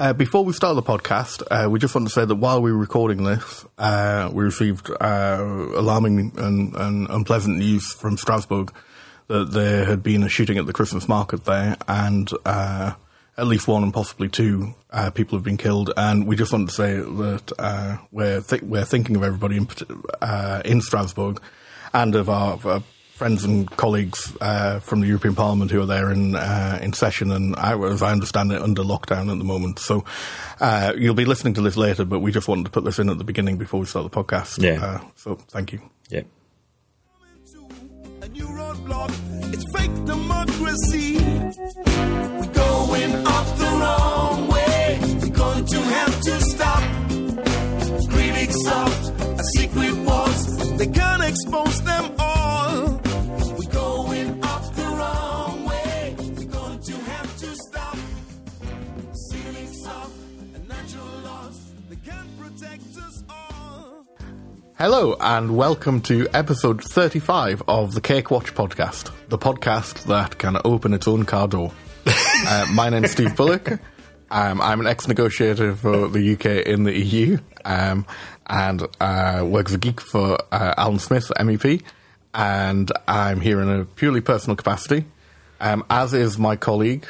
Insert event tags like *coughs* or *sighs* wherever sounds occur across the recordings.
Uh, before we start the podcast, uh, we just want to say that while we were recording this, uh, we received uh, alarming and, and, unpleasant news from Strasbourg that there had been a shooting at the Christmas market there, and uh, at least one and possibly two uh, people have been killed. And we just want to say that we're th- we're thinking of everybody in, in Strasbourg and of our, of our friends and colleagues uh, from the European Parliament who are there in uh, in session, and I, as I understand it, under lockdown at the moment. So uh, you'll be listening to this later, but we just wanted to put this in at the beginning before we start the podcast. Yeah. Uh, so thank you. Yeah. It's fake Hello, and welcome to episode 35 of the Cake Watch podcast, the podcast that can open its own car door. *laughs* uh, my name's Steve Bullock. Um, I'm an ex negotiator for the UK in the EU, um, and uh, work as a geek for uh, Alan Smith, MEP, and I'm here in a purely personal capacity. Um, as is my colleague,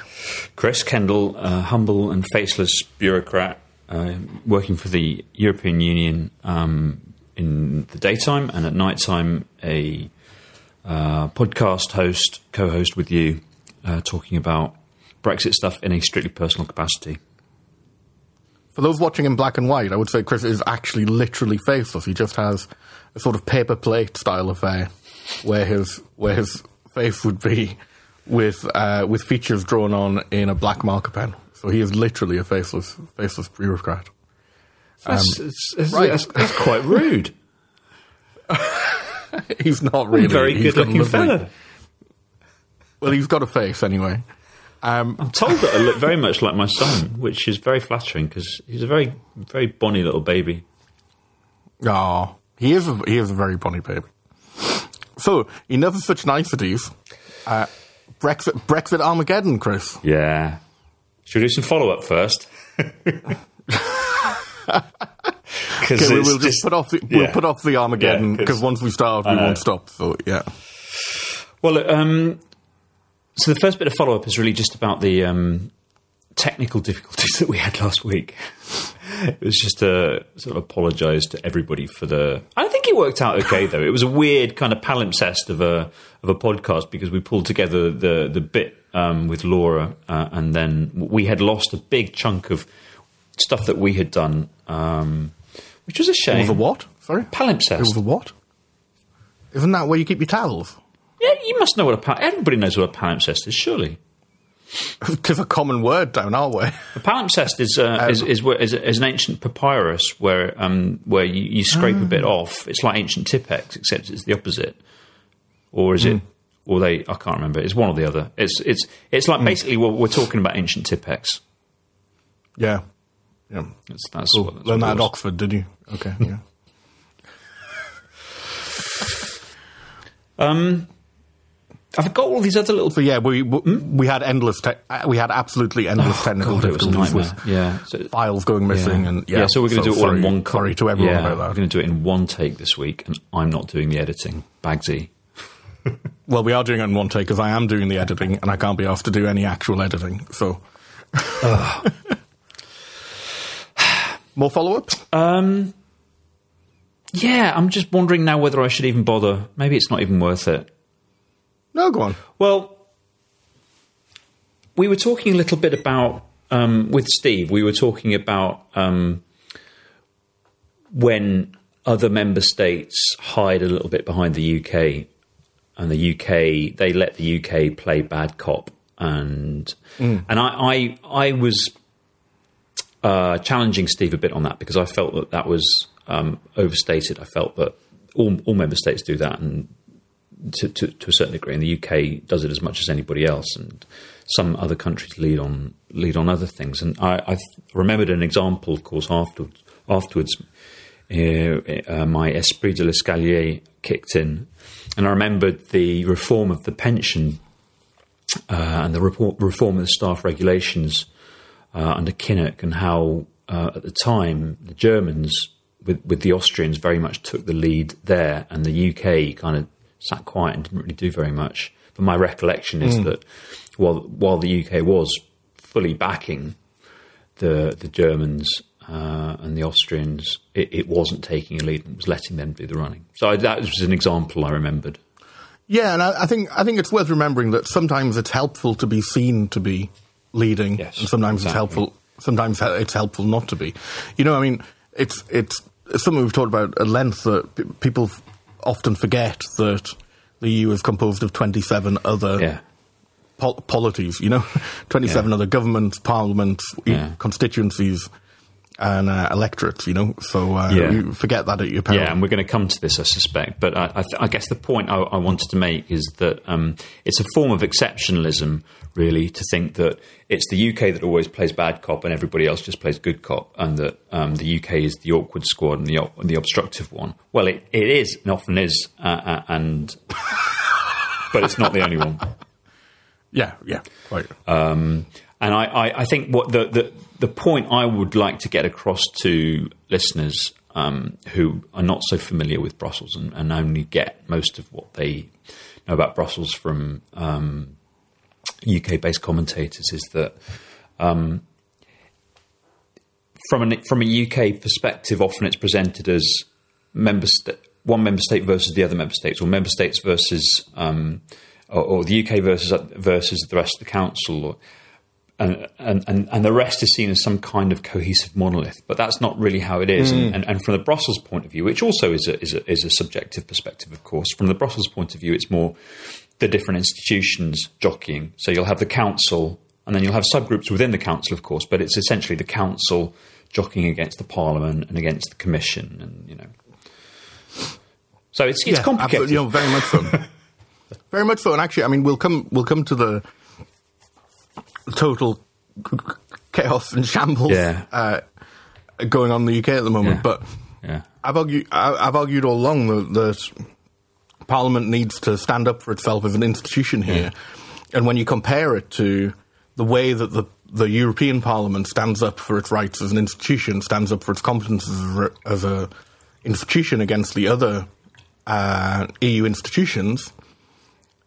Chris Kendall, a humble and faceless bureaucrat uh, working for the European Union um, in the daytime, and at night time, a uh, podcast host, co host with you, uh, talking about Brexit stuff in a strictly personal capacity. For those watching in black and white, I would say Chris is actually literally faceless. He just has a sort of paper plate style affair where his where his face would be with uh, with features drawn on in a black marker pen. So he is literally a faceless faceless bureaucrat. That's, um, it's, it's, right. that's, that's quite rude. *laughs* he's not really. very good looking fella. Well, he's got a face anyway. Um, I'm told that I look very much like my son, which is very flattering because he's a very, very bonny little baby. Oh, he is. A, he is a very bonny baby. So, enough of such niceties. Uh, Brexit, Brexit Armageddon, Chris. Yeah. Should we do some follow up first? *laughs* *laughs* Because okay, we'll just, put off the, yeah. we'll put off the Armageddon because yeah, once we start, we won't stop. So yeah. Well, um, so the first bit of follow up is really just about the um, technical difficulties *laughs* that we had last week. it was just to sort of apologise to everybody for the. I think it worked out okay though. It was a weird kind of palimpsest of a of a podcast because we pulled together the the bit um, with Laura, uh, and then we had lost a big chunk of stuff that we had done. Um, which was a shame. Was what? Sorry? Palimpsest. Was what? Isn't that where you keep your towels? Yeah, you must know what a pal- everybody knows what a palimpsest is, surely. *laughs* It's a common word down our way. A palimpsest is, uh, *laughs* um, is, is, is, is, an ancient papyrus where um, where you, you scrape a bit ah. off. It's like ancient Tipp-Ex, except it's the opposite. Or is mm. it? Hmm. Or they? I can't remember. It's one or the other. It's it's it's like mm. basically what we're talking about ancient Tipp-Ex. Yeah, yeah. That's, that's cool. what, Learned that at Oxford, did you? Okay, yeah. *laughs* um, I've got all these other little. So yeah, we we, hmm? had endless. Te- uh, we had absolutely endless oh, technical God, difficulties with yeah. So, files going missing yeah. and yeah. yeah so we're going to so do it all in one. Co- sorry to everyone yeah, about that. We're going to do it in one take this week, and I'm not doing the editing. Bagsy. *laughs* well, we are doing it in one take because I am doing the editing, and I can't be asked to do any actual editing. So. *laughs* More follow up? Um, yeah, I'm just wondering now whether I should even bother. Maybe it's not even worth it. No, go on. Well, we were talking a little bit about um, with Steve. We were talking about um, when other member states hide a little bit behind the UK, and the UK they let the UK play bad cop, and mm. and I, I I was uh, challenging Steve a bit on that because I felt that that was um, overstated. I felt that all, all member states do that, and to, to, to, a certain degree, and the UK does it as much as anybody else, and some other countries lead on lead on other things. And I, I remembered an example, of course, afterwards. Afterwards, uh, uh, my esprit de l'escalier kicked in, and I remembered the reform of the pension uh, and the report, reform of the staff regulations uh, under Kinnock and how uh, at the time the Germans with with the Austrians very much took the lead there, and the UK kind of sat quiet and didn't really do very much. But my recollection is that while while the UK was fully backing the the Germans uh, and the Austrians, it, it wasn't taking a lead and was letting them do the running. So I, that was an example I remembered. Yeah, and I, I think I think it's worth remembering that sometimes it's helpful to be seen to be leading, Yes, and sometimes exactly. it's helpful. Sometimes it's helpful not to be. You know, I mean, it's it's, something we've talked about at length that p- people f- often forget that the EU is composed of twenty seven other Yeah. pol- polities. You know, *laughs* twenty seven Yeah. other governments, parliaments, Yeah. constituencies, and uh, electorates. You know, so uh, you forget that at your peril. Yeah, and we're going to come to this, I suspect. But I, I, th- I guess the point I, I wanted to make is that um, it's a form of exceptionalism, really, to think that it's the UK that always plays bad cop and everybody else just plays good cop, and that um, the UK is the awkward squad and the and the obstructive one. Well, it, it is and often is, uh, uh, and *laughs* but it's not the only one. yeah, yeah, quite. Um, and I, I, I think what the, the the point I would like to get across to listeners um, who are not so familiar with Brussels and, and only get most of what they know about Brussels from um, UK based commentators is that um, from an from a UK perspective, often it's presented as member sta- one member state versus the other member states, or member states versus um, or, or the UK versus versus the rest of the council, or, and, and and the rest is seen as some kind of cohesive monolith. But that's not really how it is. And, and, and from the Brussels point of view, which also is a, is a is a subjective perspective, of course. From the Brussels point of view, it's more the different institutions jockeying. So you'll have the council, and then you'll have subgroups within the council, of course. But it's essentially the council jockeying against the parliament and against the commission, and you know. So it's it's Yeah, complicated. You know, very much so. *laughs* very much so. And actually, I mean, we'll come we'll come to the total chaos and shambles Yeah. uh, going on in the UK at the moment. Yeah. But yeah. I've argued I've argued all along that Parliament needs to stand up for itself as an institution here. And when you compare it to the way that the the European Parliament stands up for its rights as an institution, stands up for its competences as a, institution against the other uh, EU institutions,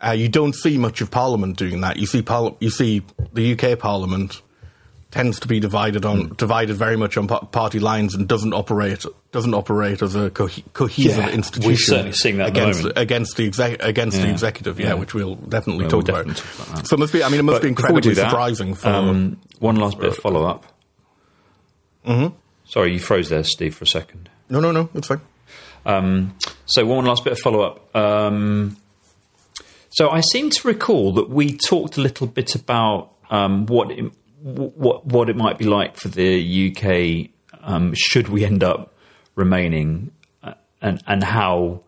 uh, you don't see much of Parliament doing that. You see, parli- you see the UK Parliament tends to be divided on divided very much on party lines and doesn't operate doesn't operate as a co- cohesive Yeah, we're institution. certainly seeing that at the against moment. against the exec- against the executive. Yeah, yeah. which we'll definitely Yeah, talk we'll about. definitely talk about. So it must be. I mean, it must But be before we do incredibly that, surprising for. um, one last bit of follow up. Mm-hmm. Sorry, you froze there, Steve, for a second. no, no, no. It's fine. Um, so one last bit of follow up. Um, so I seem to recall that we talked a little bit about um, what what what it might be like for the UK um, should we end up remaining, uh, and and how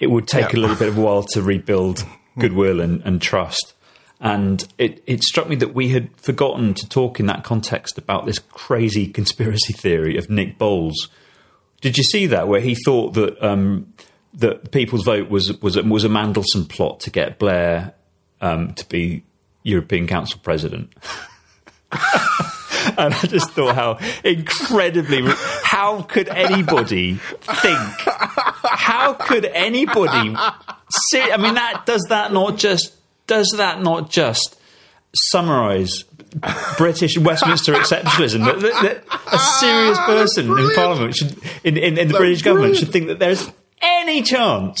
it would take Yeah. a little bit of a while to rebuild *laughs* goodwill and, and trust. And it, it struck me that we had forgotten to talk in that context about this crazy conspiracy theory of Nick Boles. Did you see that where he thought that um, that the People's Vote was was a, was a Mandelson plot to get Blair um, to be European Council president? *laughs* and I just thought how incredibly how could anybody think how could anybody see I mean that does that not just does that not just summarize British Westminster exceptionalism that, that, that a serious person in parliament should in, in, in the That's British government should think that there's any chance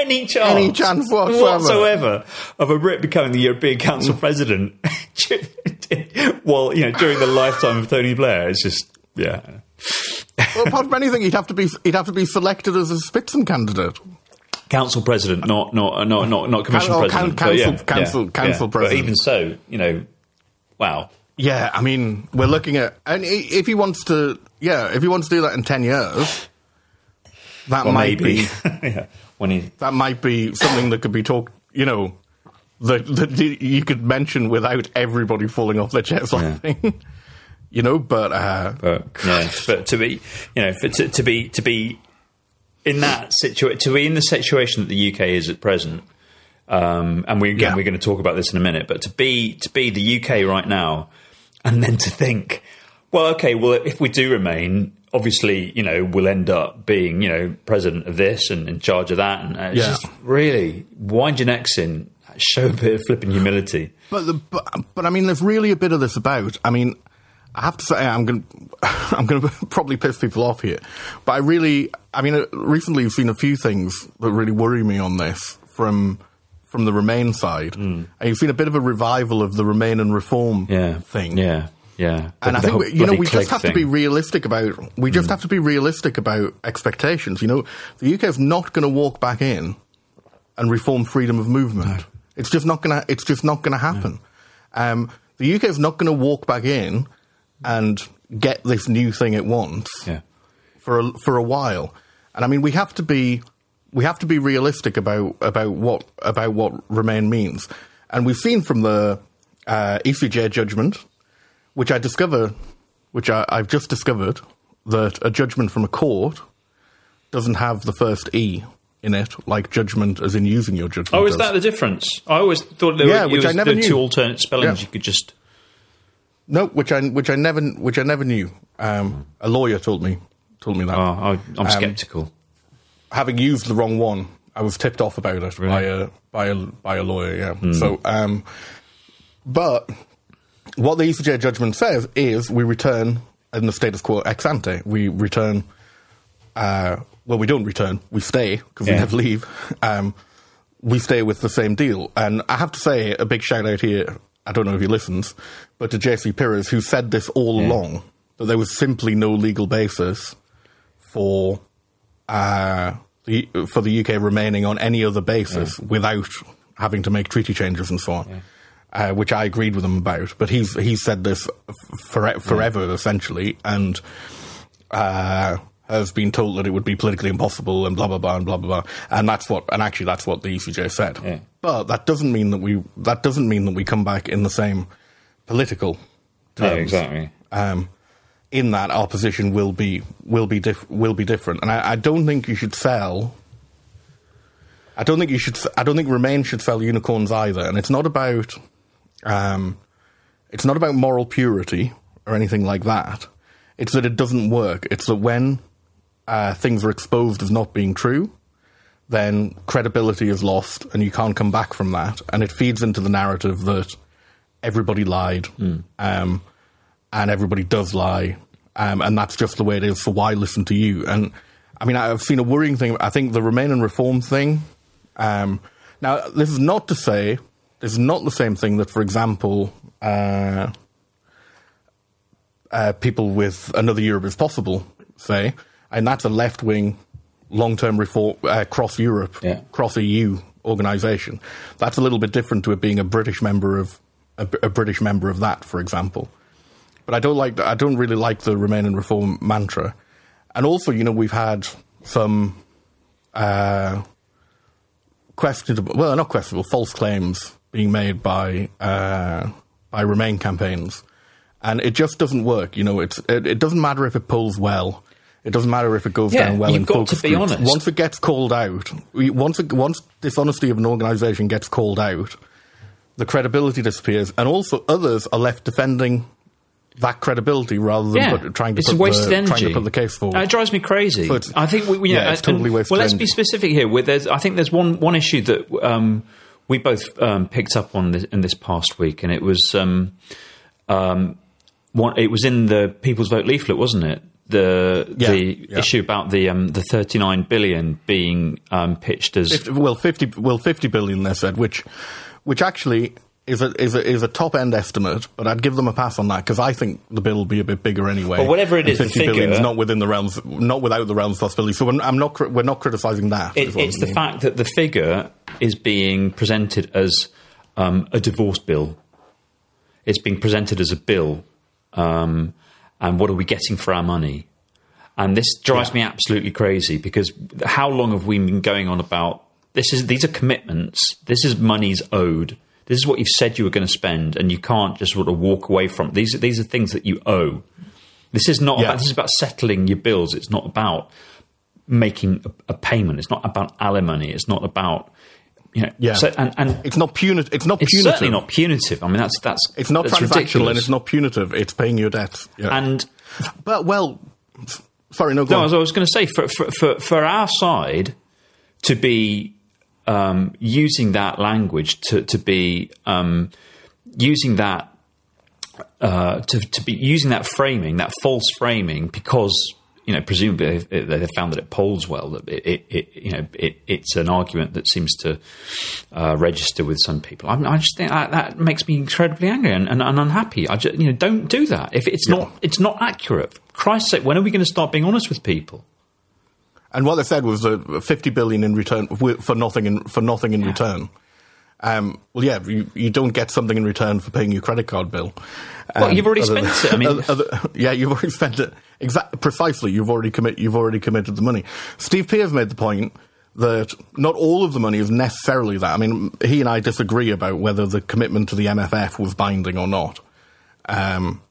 any chance, Any chance whatsoever. whatsoever of a Brit becoming the European Council mm. president *laughs* well, you know, during the lifetime of Tony Blair. It's just, yeah. well, apart from anything, he'd have to be he'd have to be selected as a Spitzen candidate. Council president, not not not not, not commission oh, president. coun- but yeah, council- council- yeah, council yeah. But president. even so, you know, wow. Yeah, I mean, we're looking at, and if he wants to, yeah, if he wants to do that in ten years, that Well, might maybe. be *laughs* yeah. When he, that might be something that could be talked. You know, that, that you could mention without everybody falling off their chairs laughing. *laughs* you know, but uh, but yeah, but to be, you know, for, to, to be to be in that situation, to be in the situation that the UK is at present, Um, and we again, Yeah. we're going to talk about this in a minute. But to be to be the UK right now, and then to think, well, okay, well, if we do remain, obviously, you know, we'll end up being, you know, president of this and in charge of that, and uh, it's Yeah. just really wind your necks in, show a bit of flipping humility. But, the, but but I mean, there's really a bit of this about. I mean, I have to say, I'm going *laughs* to I'm going *laughs* to probably piss people off here, but I really, I mean, uh, recently you've seen a few things that really worry me on this from from the Remain side, and you've seen a bit of a revival of the Remain and Reform. Yeah, thing, Yeah, yeah. And I think we, you know we just have to be. Realistic about we just have to be realistic about expectations. You know, the UK is not going to walk back in and reform freedom of movement. It's just not going to. It's just not going to happen. Um, the UK is not going to walk back in and get this new thing it wants Yeah. for a, for a while. And I mean, we have to be we have to be realistic about about what about what remain means. And we've seen from the uh, ECJ judgment, which I discover, which I, I've just discovered, that a judgment from a court doesn't have the first e in it, like judgment as in using your judgment. Oh, is does. that the difference? I always thought there Yeah, were, which it I never the knew. two alternate spellings Yeah. you could just. no? Which I which I never which I never knew. Um, a lawyer told me told me that. Oh, I, Um, I'm sceptical. having used the wrong one, I was tipped off about it by a by a by a lawyer. Yeah. So, um, but what the ECJ judgment says is we return in the status quo ex ante. We return. Uh, well, we don't return. We stay because we never leave. Um, we stay with the same deal. And I have to say a big shout out here. I don't know if he listens, but to JC Piris, who said this all along that there was simply no legal basis for uh, the, for the UK remaining on any other basis without having to make treaty changes and so on, uh, which I agreed with him about. But he's he's said this for, forever essentially, and uh, has been told that it would be politically impossible and blah blah blah and blah blah blah. And that's what and actually that's what the ECJ said. Yeah. But that doesn't mean that we that doesn't mean that we come back in the same political Yeah, terms exactly. um, in that our position will be will be diff- will be different. And I, I don't think you should sell. I don't think you should. I don't think Remain should sell unicorns either. And it's not about. Um, it's not about moral purity or anything like that. It's that it doesn't work. It's that when uh, things are exposed as not being true, then credibility is lost and you can't come back from that. And it feeds into the narrative that everybody lied um, and everybody does lie. Um, and that's just the way it is. So why listen to you? And I mean, I've seen a worrying thing. I think the Remain and Reform thing. Um, now, this is not to say, is not the same thing that, for example, uh, uh, people with another Europe is possible say, and that's a left wing, long term reform uh, cross Europe, Yeah. cross EU organisation. That's a little bit different to it being a British member of a, a British member of that, for example. But I don't like. I don't really like the Remain and Reform mantra. And also, you know, we've had some uh, questionable, well, not questionable, false claims being made by uh, by Remain campaigns, and it just doesn't work. You know, it's it, it doesn't matter if it pulls well. It doesn't matter if it goes Yeah, down well you've in got to focus be groups. honest. Once it gets called out, we- once it, once dishonesty of an organisation gets called out, the credibility disappears, and also others are left defending that credibility rather than Yeah, put, trying to put the, trying to put the case forward. Uh, it drives me crazy. I think we, we- yeah, it's and- totally wasted Well, let's be specific here. Where there's, I think there's one one issue that um, we both um, picked up on this, in this past week, and it was um, um, one, it was in the People's Vote leaflet, wasn't it? The Yeah, the yeah. issue about the um, the 39 billion being um, pitched as 50, well, fifty well fifty billion they said, which which actually is a is a is a top end estimate, but I'd give them a pass on that because I think the bill will be a bit bigger anyway. Well, whatever it is, the 50 billion is not within the realms, not without the realms of possibility. So we're, I'm not we're not criticizing that. It, it's the mean. fact that the figure is being presented as um, a divorce bill. It's being presented as a bill, um, and what are we getting for our money? And this drives me absolutely crazy because how long have we been going on about this? Is these are commitments? This is money's owed. This is what you've said you were going to spend, and you can't just sort of walk away from. These these are things that you owe. This is not Yeah. about. This is about settling your bills. It's not about making a, a payment. It's not about alimony. It's not about You know, Yeah. So, and, and It's not punitive. It's not it's punitive. certainly not punitive. I mean, that's that's It's not that's transactional ridiculous. and it's not punitive. It's paying your debts. Yeah. And but well, sorry, no. Go no, on. as I was going to say, for, for for for our side to be um, using that language to to be um, using that uh, to to be using that framing, that false framing, because you know presumably they, they found that it polls well. That it, it, it you know it, it's an argument that seems to uh, register with some people. I, I just think that, that makes me incredibly angry and, and, and unhappy. I just, you know don't do that if it's not it's not accurate. For Christ's sake, when are we going to start being honest with people? And what they said was uh, 50 billion in return for nothing in, for nothing in return. Um, well, yeah, you, you don't get something in return for paying your credit card bill. Well, Um, you've already other spent it. I mean- *laughs* other- other- yeah, you've already spent it. Exactly, precisely. You've already commit. You've already committed the money. Steve Peers made the point that not all of the money is necessarily that. I mean, he and I disagree about whether the commitment to the MFF was binding or not. Um,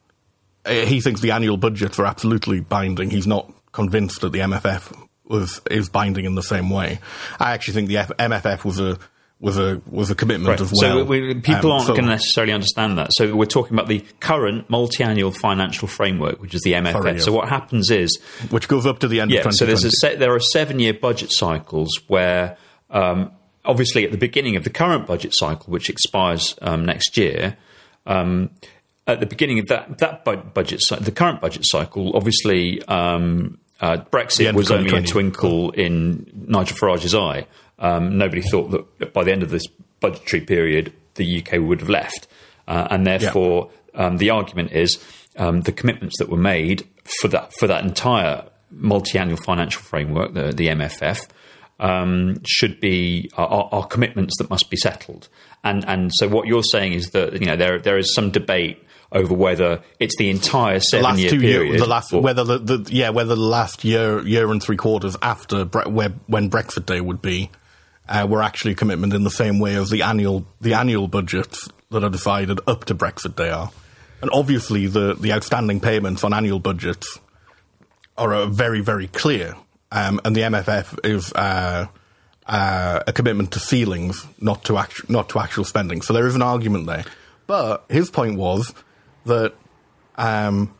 eh, he thinks the annual budgets are absolutely binding. He's not convinced that the MFF was is binding in the same way. I actually think the F- MFF was a was a was a commitment as well. So we, we- people Um, aren't so- going to necessarily understand that. So we're talking about the current multi-annual financial framework, which is the MFF. Sorry. So what happens is, which goes up to the end yeah, of so there's 2020. a set, there are seven-year budget cycles where, um, obviously, at the beginning of the current budget cycle, which expires um, next year. Um, at the beginning of that that budget, the current budget cycle, obviously, um, uh, Brexit was only a twinkle in Nigel Farage's eye. Um, nobody thought that by the end of this budgetary period, the UK would have left, uh, and therefore, um, the argument is um, the commitments that were made for that for that entire multi-annual financial framework, the, the MFF, um, should be are, are are commitments that must be settled. And and so what you're saying is that you know there there is some debate over whether it's the entire the seven last year two period. years, the last or- whether the, the yeah whether the last year year and three quarters after Bre- where, when Brexit Day would be, uh, were actually a commitment in the same way as the annual the annual budgets that are decided up to Brexit Day are, and obviously the the outstanding payments on annual budgets are uh, very very clear, um, and the MFF is. Uh, uh, a commitment to ceilings, not to act- not to actual spending. So there is an argument there. But his point was that um,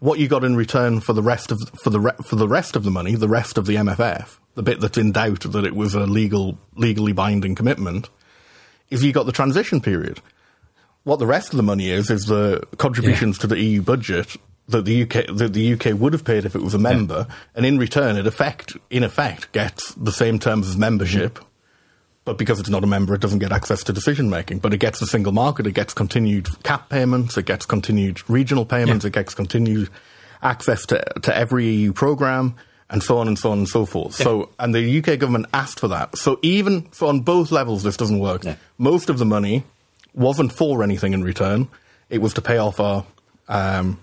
what you got in return for the rest of for the re- for the rest of the money, the rest of the MFF, the bit that's in doubt that it was a legal legally binding commitment, is you got the transition period. What the rest of the money is is the contributions to the EU budget that the UK that the UK would have paid if it was a member, and in return, it effect in effect gets the same terms as membership. But because it's not a member, it doesn't get access to decision making. But it gets the single market, it gets continued cap payments, it gets continued regional payments, it gets continued access to, to every EU program, and so on and so on and so forth. So, and the UK government asked for that. So even so on both levels, this doesn't work. Yeah. Most of the money wasn't for anything in return. It was to pay off our, um,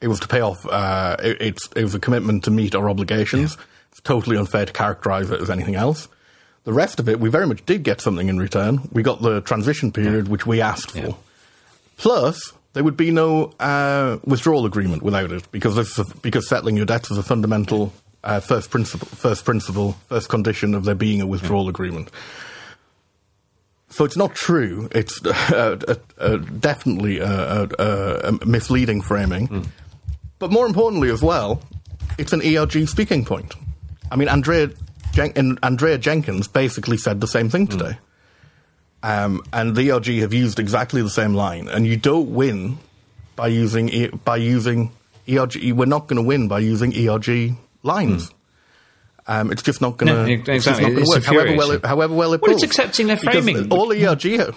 it was to pay off, uh, it, it's, it was a commitment to meet our obligations. It's totally unfair to characterize it as anything else. The rest of it, we very much did get something in return. We got the transition period, which we asked for. Yeah. Plus, there would be no uh, withdrawal agreement without it, because this is a, because settling your debts is a fundamental uh, first principle, first principle, first condition of there being a withdrawal agreement. So it's not true. It's *laughs* uh, uh, uh, definitely a, a, misleading framing. But more importantly, as well, it's an ERG speaking point. I mean, Andrea, Jen- and Andrea Jenkyns basically said the same thing today. Um, and the ERG have used exactly the same line. And you don't win by using e- by using ERG. We're not going to win by using ERG lines. Um, it's just not going to. No, It's exactly. not going to work. However well, it, however well it. Well, it's accepting their Because framing. All the ERG,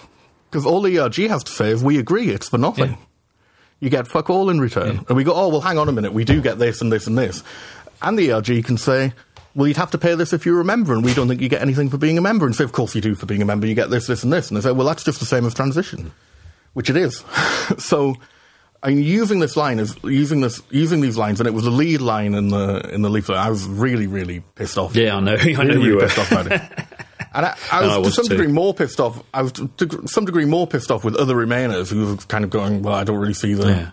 because all the ERG has to say is we agree it's for nothing. Yeah. You get fuck all in return, and we go, oh well, hang on a minute, we do get this and this and this, and the ERG can say. Well, you'd have to pay this if you're a member, and we don't think you get anything for being a member. And say, of course you do for being a member. You get this, this, and this. And they say, well, that's just the same as transition, which it is. *laughs* so, I mean, using this line is using this using these lines, and it was the lead line in the in the leaflet. I was really, really pissed off. Yeah, I know. *laughs* I really, know really you were. pissed off about it. *laughs* And I, I was, I to some too. degree more pissed off. I was to, to some degree more pissed off with other Remainers who were kind of going, "Well, I don't really see the, Yeah.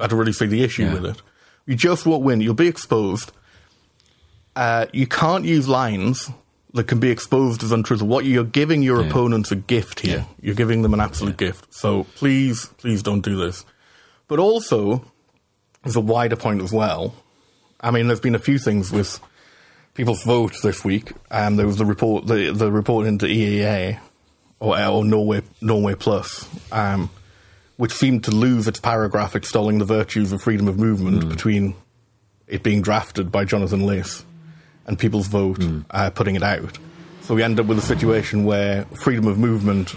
I don't really see the issue Yeah. with it. You just won't win. You'll be exposed. Uh, you can't use lines that can be exposed as untruthful. What you're giving your opponents a gift here. Yeah. You're giving them an absolute gift. So please, please don't do this. But also, there's a wider point as well. I mean, there's been a few things with people's vote this week. Um, there was the report, the the report into EEA or, or Norway Norway Plus, um, which seemed to lose its paragraph extolling the virtues of freedom of movement between it being drafted by Jonathan Lis and people's vote uh, putting it out. So we end up with a situation where freedom of movement,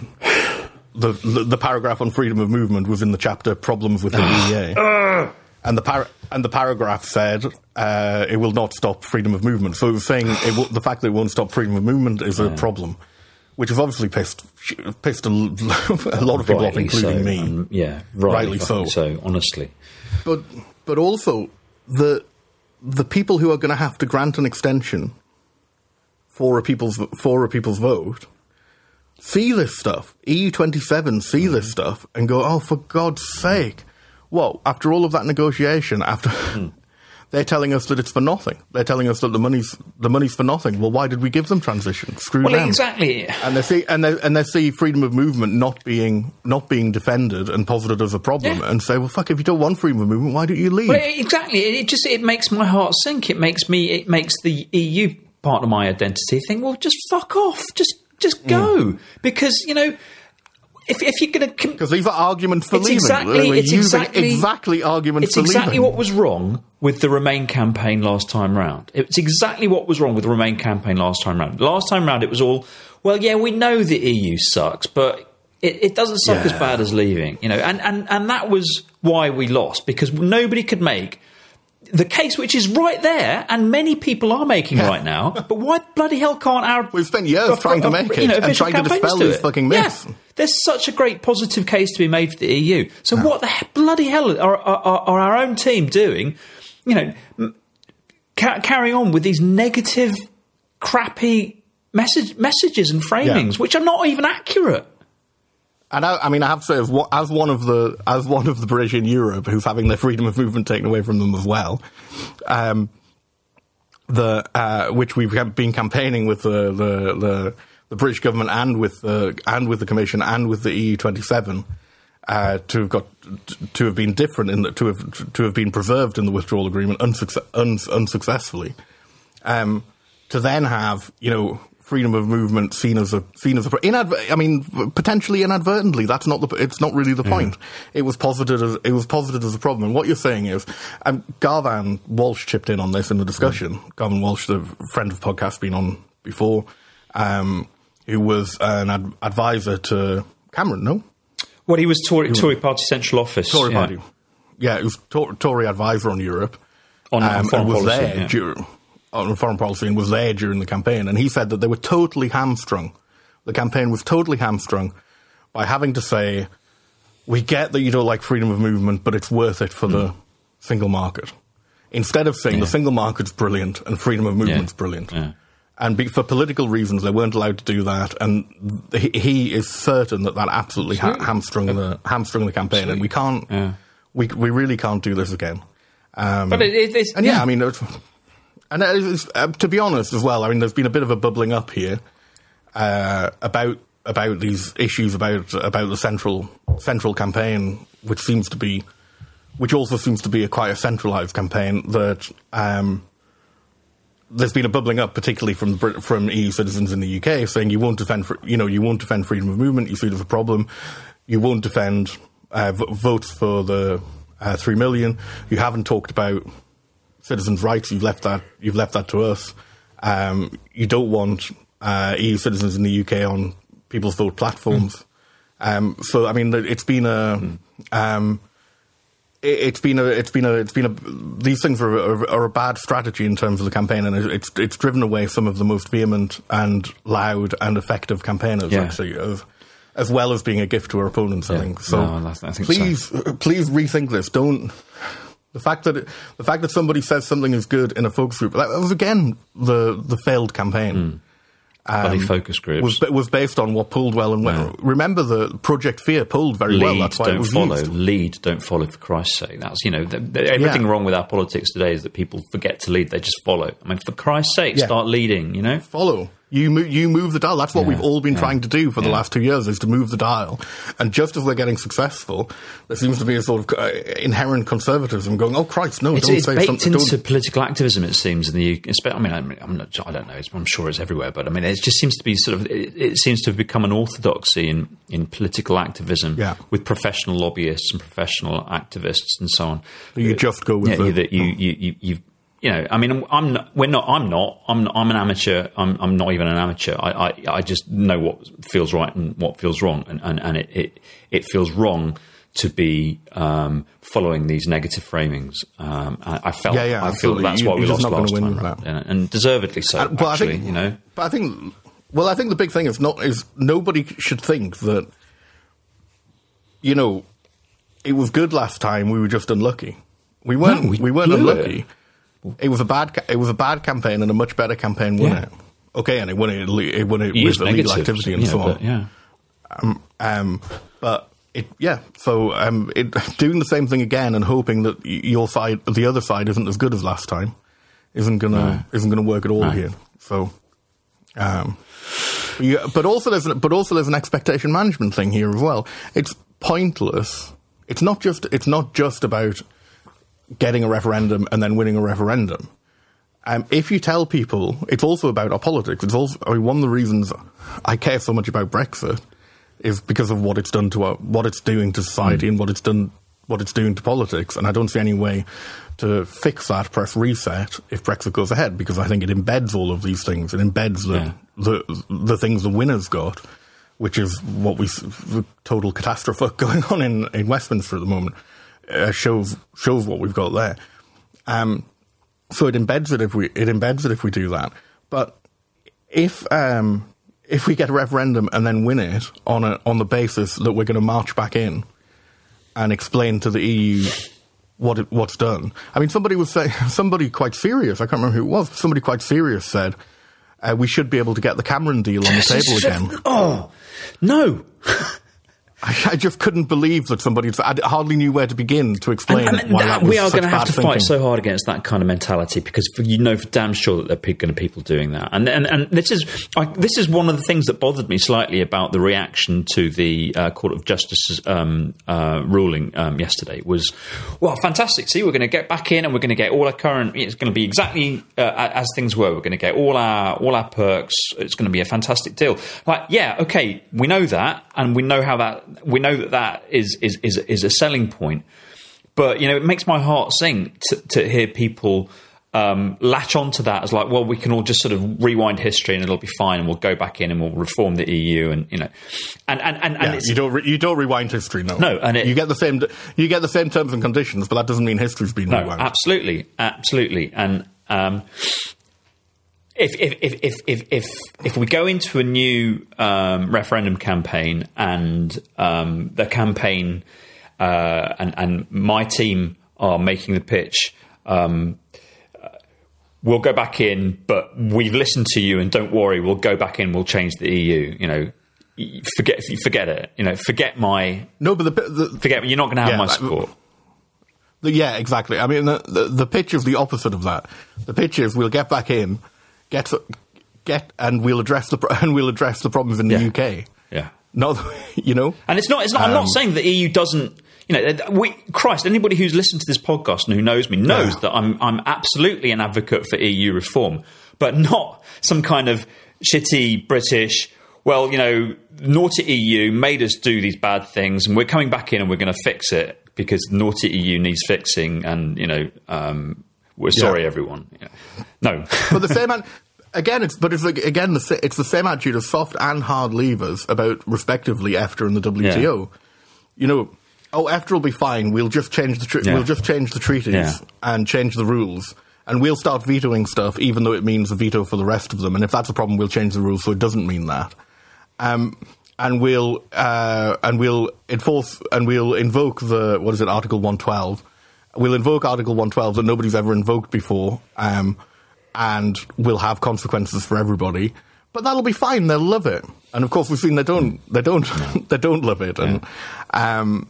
the, the the paragraph on freedom of movement was in the chapter problems with the *sighs* EEA, and the par- and the paragraph said uh, it will not stop freedom of movement. So it was saying it will, the fact that it won't stop freedom of movement is a problem, which has obviously pissed pissed a, l- *laughs* a lot of people off, including so, me. and- yeah, rightly, Rightly so. so. Honestly, but but also the the people who are going to have to grant an extension for a people's for a people's vote see this stuff. EU twenty seven see this mm-hmm. stuff and go, oh, for God's sake! Well, After all of that negotiation, after. Hmm. They're telling us that it's for nothing. They're telling us that the money's the money's for nothing. Well, why did we give them transition? Screw well, them. exactly. And they see and they and they see freedom of movement not being not being defended and posited as a problem, Yeah. and say, well, fuck, if you don't want freedom of movement, why don't you leave? Well, exactly. It it just it makes my heart sink. It makes me. It makes the EU part of my identity think. Well, just fuck off. Just just mm. go because you know if if you're going to. Because these are arguments for It's leaving. exactly- were it's exactly- exactly arguments It's exactly leaving. what was wrong with the Remain campaign last time round. It's exactly what was wrong with the Remain campaign last time round. Last time round, it was all, well, yeah, we know the EU sucks, but it, it doesn't suck as bad as leaving, you know. And, and and that was why we lost because nobody could make the case, which is right there, and many people are making Yeah. right now. But why bloody hell can't our We've spent years of- trying to of- make it you know, and trying to dispel it? fucking Yeah. myths. There's such a great positive case to be made for the EU. So what the he- bloody hell are, are, are our own team doing? You know, m- ca- carrying on with these negative, crappy message messages and framings, Yeah. which are not even accurate. And I, I mean, I have to say, as, one- of the as one of the British in Europe who's having their freedom of movement taken away from them as well, um, the uh, which we've been campaigning with the, the the the British government and with the and with the Commission and with the EU twenty seven. Uh, to have got to have been different in the, to have to have been preserved in the withdrawal agreement uns, unsuccessfully, um, to then have you know freedom of movement seen as a seen as a inadver- I mean potentially inadvertently that's not the it's not really the point. It was posited as it was posited as a problem. And what you're saying is, um, Garvan Walsh chipped in on this in the discussion. Garvan Walsh, the friend of the podcast, been on before, um, who was an ad- advisor to Cameron. No, Well, he was Tory, Tory Party Central Office. Tory yeah. Party. Yeah, it was Tor- Tory advisor on Europe On, on um, foreign and was policy. there yeah. dur- on foreign policy and was there during the campaign. And he said that they were totally hamstrung. The campaign was totally hamstrung by having to say, "We get that you don't like freedom of movement, but it's worth it for the single market." Instead of saying Hmm. Yeah. the single market's brilliant and freedom of movement's brilliant. Yeah. And be, for political reasons, they weren't allowed to do that, and he, he is certain that that absolutely ha- hamstrung the hamstrung the campaign, and we can't, Yeah. we we really can't do this again. Um, But it, it, it's, and yeah, I mean, it's, and uh, to be honest as well, I mean, there's been a bit of a bubbling up here uh, about about these issues about about the central central campaign, which seems to be, which also seems to be a quite a centralised campaign that. Um, there's been a bubbling up, particularly from from EU citizens in the UK, saying you won't defend, you know, you won't defend freedom of movement. You see as a problem. You won't defend uh, v- votes for the uh, three million. You haven't talked about citizens' rights. You've left that. You've left that to us. Um, you don't want uh, EU citizens in the UK on people's vote platforms. Um, so, I mean, it's been a. Um, it- it's been a, it's been a, it's been a. These things are, are, are a bad strategy in terms of the campaign, and it's it's driven away some of the most vehement and loud and effective campaigners, Yeah. actually, of, as well as being a gift to our opponents. I think so. No, I- I think so. please, please rethink this. Don't. The fact that it, the fact that somebody says something is good in a focus group that was again the the failed campaign hmm. bloody um, focus groups. was was based on what pulled well and well. Remember the Project Fear pulled very well. That's why it don't was follow. used. Lead, don't follow. For Christ's sake, that's you know the, the, everything Yeah. wrong with our politics today is that people forget to lead; they just follow. I mean, for Christ's sake, Yeah. start leading. You know, follow. You move, you move the dial. That's what Yeah, we've all been yeah, trying to do for the yeah. last two years is to move the dial. And just as we're getting successful, there seems to be a sort of uh, inherent conservatism going, oh Christ, no, It's, don't it's say baked something. into Don't. political activism, it seems, in the UK. I mean, I'm, not, I don't know. I'm sure it's everywhere, but I mean, it just seems to be sort of. It, it seems to have become an orthodoxy in in political activism with professional lobbyists and professional activists and so on. You just go with yeah, the- that you you you. you you know, I mean, I'm not, we're not. I'm not. I'm. I'm an amateur. I'm. I'm not even an amateur. I. I, I just know what feels right and what feels wrong, and and, and it, it it feels wrong to be um, following these negative framings. Um, I, I felt. Yeah, yeah, I feel that's You- why we lost last time, that. and, and deservedly so. Uh, well, actually, I think, you know. But I think, well, I think the big thing is not is nobody should think that, you know, it was good last time. We were just unlucky. We weren't. No, we we, weren't unlucky. It. Was a bad. It was a bad campaign, and a much better campaign won Yeah. it. Okay, and it won it. It won it You with illegal activity and yeah, so on. but, yeah. Um, but it, yeah. So um, it, *laughs* doing the same thing again and hoping that your side, the other side, isn't as good as last time, isn't gonna isn't gonna work at all No. here. So, um, yeah, but also there's an, but also there's an expectation management thing here as well. It's pointless. It's not just it's not just about getting a referendum and then winning a referendum. Um, if you tell people, it's also about our politics. It's also I mean, one of the reasons I care so much about Brexit is because of what it's done to our, what it's doing to society and what it's done, what it's doing to politics. And I don't see any way to fix that, press reset if Brexit goes ahead, because I think it embeds all of these things. It embeds the Yeah. the the things the winners got, which is what we the total catastrophe *laughs* going on in, in Westminster at the moment. Uh, shows shows what we've got there. Um, so it embeds it if we it embeds it if we do that. But if um, if we get a referendum and then win it on a on the basis that we're going to march back in and explain to the EU what it, what's done. I mean, somebody was saying *laughs* somebody quite serious. I can't remember who it was. Somebody quite serious said uh, we should be able to get the Cameron deal on the table again. Oh no! *laughs* I, I just couldn't believe that somebody. I hardly knew where to begin to explain And- and why that- that we are going to have to thinking. fight so hard against that kind of mentality because you know for damn sure that there are going to be people doing that. And and, and this is I, this is one of the things that bothered me slightly about the reaction to the uh, Court of Justice's um, uh, ruling um, yesterday was, well, fantastic. See, we're going to get back in and we're going to get all our current. It's going to be exactly uh, as things were. We're going to get all our all our perks. It's going to be a fantastic deal. Like, yeah, okay, we know that, and we know how that we know that that is is is, is a selling point. But you know, it makes my heart sing to, to hear people um, latch onto that as like, well, we can all just sort of rewind history and it'll be fine, and we'll go back in and we'll reform the EU, and you know, and and and, and Yeah, it's, you don't re- you don't rewind history, no. No, and it- you get the same you get the same terms and conditions, but that doesn't mean history's been no, rewound. absolutely, absolutely, and um, if, if, if, if, if, if, if we go into a new um, referendum campaign and um, the campaign uh, and, and my team are making the pitch, um, uh, we'll go back in, but we've listened to you, and don't worry, we'll go back in, we'll change the EU. You know, forget forget it. You know, forget my no, but the, the, forget. You're not going to have Yeah, my support. yeah, exactly. I mean, the, the the pitch is the opposite of that. The pitch is we'll get back in, get get, and we'll address the *laughs* and we'll address the problems in the Yeah. UK. Yeah. Not *laughs* you know. And it's not. It's not. I'm not Um, saying the EU doesn't. You know, we, Christ. Anybody who's listened to this podcast and who knows me knows Yeah. that I'm I'm absolutely an advocate for EU reform, but not some kind of shitty British. Well, you know, naughty EU made us do these bad things, and we're coming back in and we're going to fix it because naughty EU needs fixing, and you know, um, we're sorry, everyone. Yeah. No, *laughs* but the same again it's but it's like, again the, it's the same attitude of soft and hard levers about respectively EFTA and the WTO. You know, oh EFTA will be fine. We'll just change the Yeah. we'll just change the treaties Yeah. and change the rules. And we'll start vetoing stuff, even though it means a veto for the rest of them. And if that's a problem, we'll change the rules so it doesn't mean that. Um, and we'll uh, and we'll enforce and we'll invoke the what is it Article one twelve. We'll invoke Article one twelve that nobody's ever invoked before, um, and will have consequences for everybody. But that'll be fine. They'll love it. And of course, we've seen they don't. They don't. *laughs* they don't love it. And um,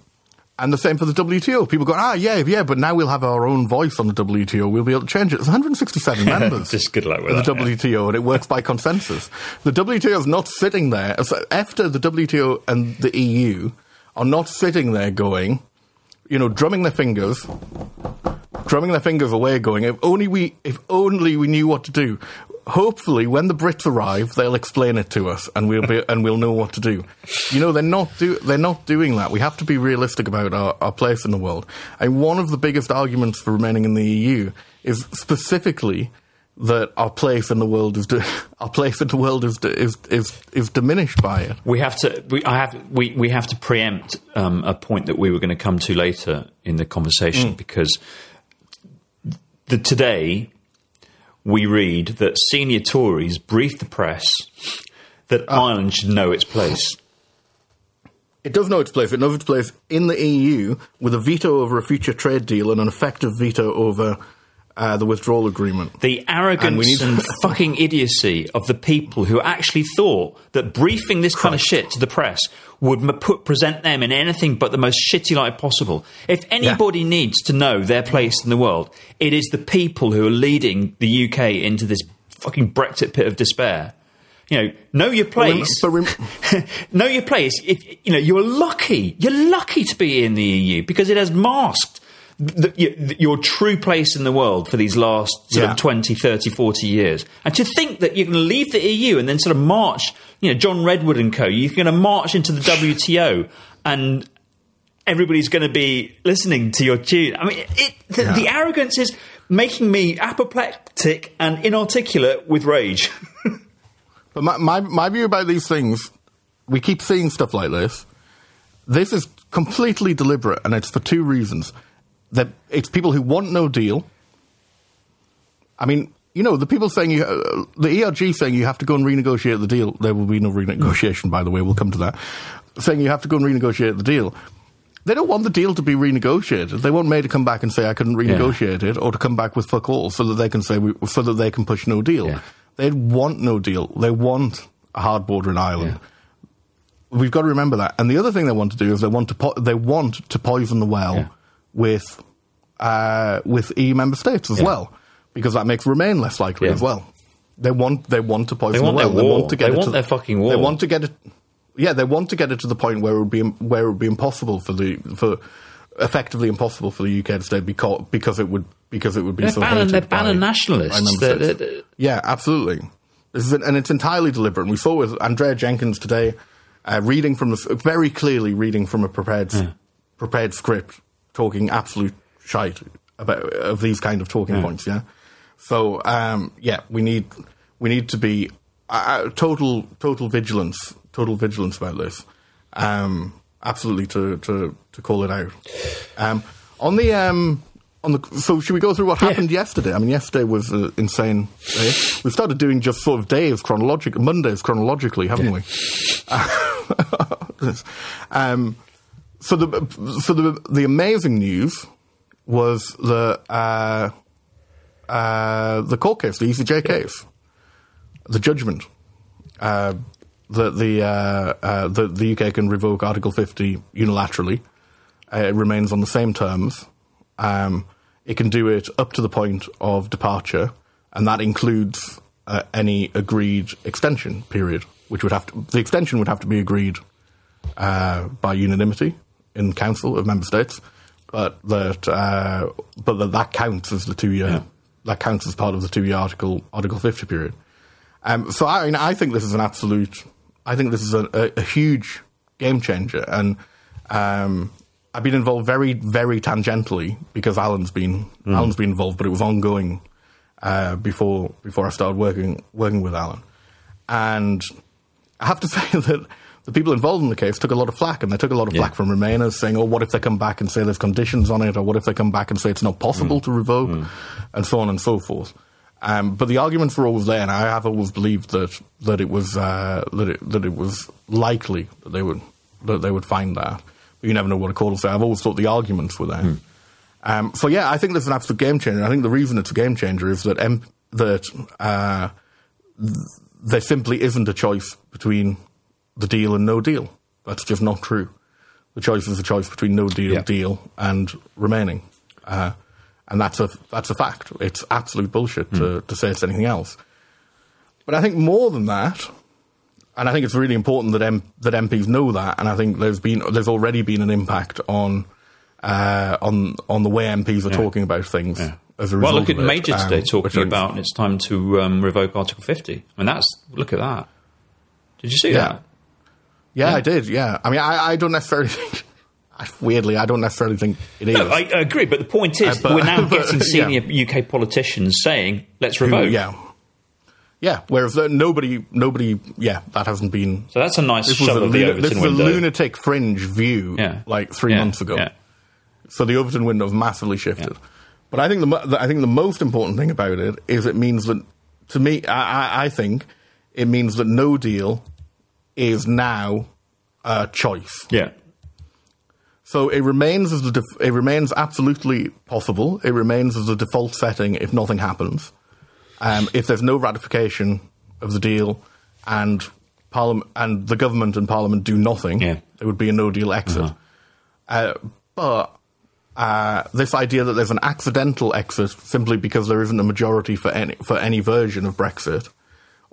And the same for the WTO. People go, ah, yeah, yeah, but now we'll have our own voice on the WTO. We'll be able to change it. There's 167 *laughs* members. Just good luck with of the that, yeah. WTO, and it works by consensus. The WTO is not sitting there. so After the WTO and the EU are not sitting there going, you know, drumming their fingers, drumming their fingers away, going, if only we, if only we knew what to do. Hopefully, when the Brits arrive, they'll explain it to us, and we'll be, and we'll know what to do. You know, they're not do, they're not doing that. We have to be realistic about our, our place in the world. And one of the biggest arguments for remaining in the EU is specifically that our place in the world of our place in the world is *laughs* di- is is is diminished by it. We have to. We, I have. We, we have to preempt um, a point that we were going to come to later in the conversation because the, today we read that senior Tories briefed the press that Ireland should know its place. It does know its place. It knows its place in the EU with a veto over a future trade deal and an effective veto over uh, the withdrawal agreement. The arrogance need- and *laughs* fucking idiocy of the people who actually thought that briefing this kind of shit to the press would m- put, present them in anything but the most shitty light possible. If anybody needs to know their place in the world, it is the people who are leading the UK into this fucking Brexit pit of despair. You know, know your place. But rem- *laughs* know your place. If you know, you're lucky. You're lucky to be in the EU because it has masked the, your, your true place in the world for these last sort Yeah. of 20, 30, 40 years. And to think that you're going to leave the EU and then sort of march, you know, John Redwood and co, you're going to march into the *sighs* WTO and everybody's going to be listening to your tune. I mean, it, the, Yeah. the arrogance is making me apoplectic and inarticulate with rage. *laughs* But my, my, my view about these things, we keep seeing stuff like this. This is completely deliberate, and it's for two reasons. That it's people who want no deal. I mean, you know, the people saying you, uh, the ERG saying you have to go and renegotiate the deal. There will be no renegotiation, by the way. We'll come to that. Saying you have to go and renegotiate the deal. They don't want the deal to be renegotiated. They want May to come back and say I couldn't renegotiate it, or to come back with fuck all, so that they can say we, so that they can push no deal. Yeah. They want no deal. They want a hard border in Ireland. We've got to remember that. And the other thing they want to do is they want to po- they want to poison the well Yeah. With uh, with EU member states as Yeah. well, because that makes Remain less likely Yeah. as well. They want they want to poison They want the well. their They want to get They it want to, their fucking war. They want to get it. Yeah, they want to get it to the point where it would be where it would be impossible for the for effectively impossible for the UK to stay because because it would because it would be They're hated they're by nationalists. They're- they're- Yeah, absolutely. This is an, and it's entirely deliberate. And we saw with Andrea Jenkyns today, uh, reading from the, very clearly reading from a prepared prepared script, talking absolute shite about of these kind of talking points. Yeah. So um, yeah, we need we need to be uh, total total vigilance, total vigilance about this. Um, absolutely to, to to call it out. Um, on the um, on the so should we go through what happened yesterday? I mean, yesterday was an insane day. We started doing just sort of days chronologically, Mondays chronologically, haven't we? *laughs* um, so the so the the amazing news was the uh, uh, the court case, the ECJ case, the judgment uh, that the uh, uh, the the UK can revoke Article 50 unilaterally. Uh, it remains on the same terms. Um, it can do it up to the point of departure, and that includes uh, any agreed extension period, which would have to, the extension would have to be agreed uh, by unanimity in Council of Member States, but that uh, but that, that counts as the two year that counts as part of the two year Article Article 50 period. Um, so I mean, I think this is an absolute. I think this is a, a, a huge game changer, and um, I've been involved very, very tangentially because Alan's been Alan's been involved, but it was ongoing uh, before before I started working working with Alan, and I have to *laughs* say that the people involved in the case took a lot of flack, and they took a lot of flack from Remainers saying, "Oh, what if they come back and say there's conditions on it, or what if they come back and say it's not possible to revoke, and so on and so forth." Um, but the arguments were always there, and I have always believed that that it was uh, that it that it was likely that they would that they would find that. But you never know what a court will say. I've always thought the arguments were there. Um, so yeah, I think this is an absolute game changer. I think the reason it's a game changer is that M- that uh, th- there simply isn't a choice between the deal and no deal. That's just not true. The choice is a choice between no deal, Yeah. deal, and remaining, uh, and that's a that's a fact. It's absolute bullshit to, to say it's anything else. But I think more than that, and I think it's really important that M- that MPs know that. And I think there's been there's already been an impact on uh, on on the way MPs are talking about things as a result. Well, look at Major um, today which talking about it's time to um, revoke Article 50. I mean, that's look at that. Did you see Yeah. that? Yeah, Yeah. I did. Yeah, I mean, I, I don't necessarily. *laughs* think... Weirdly, I don't necessarily think it is. No, I, agree, but the point is, Uh, but- we're now *laughs* but, getting yeah. senior UK politicians saying, "Let's revoke." Yeah, yeah. Whereas uh, nobody, nobody, yeah, that hasn't been. So that's a nice This was shove a, of the luna- this Overton was a lunatic fringe view, yeah, like three Yeah, months ago. Yeah. So the Overton window has massively shifted. But I think the, the I think the most important thing about it is it means that to me, I, I, I think it means that no deal is now a choice. yeah. So it remains as the def- it remains absolutely possible. It remains as a default setting if nothing happens. Um, if there's no ratification of the deal, and parliament and the government and parliament do nothing, Yeah. there would be a no deal exit. Uh, but uh, this idea that there's an accidental exit simply because there isn't a majority for any for any version of Brexit,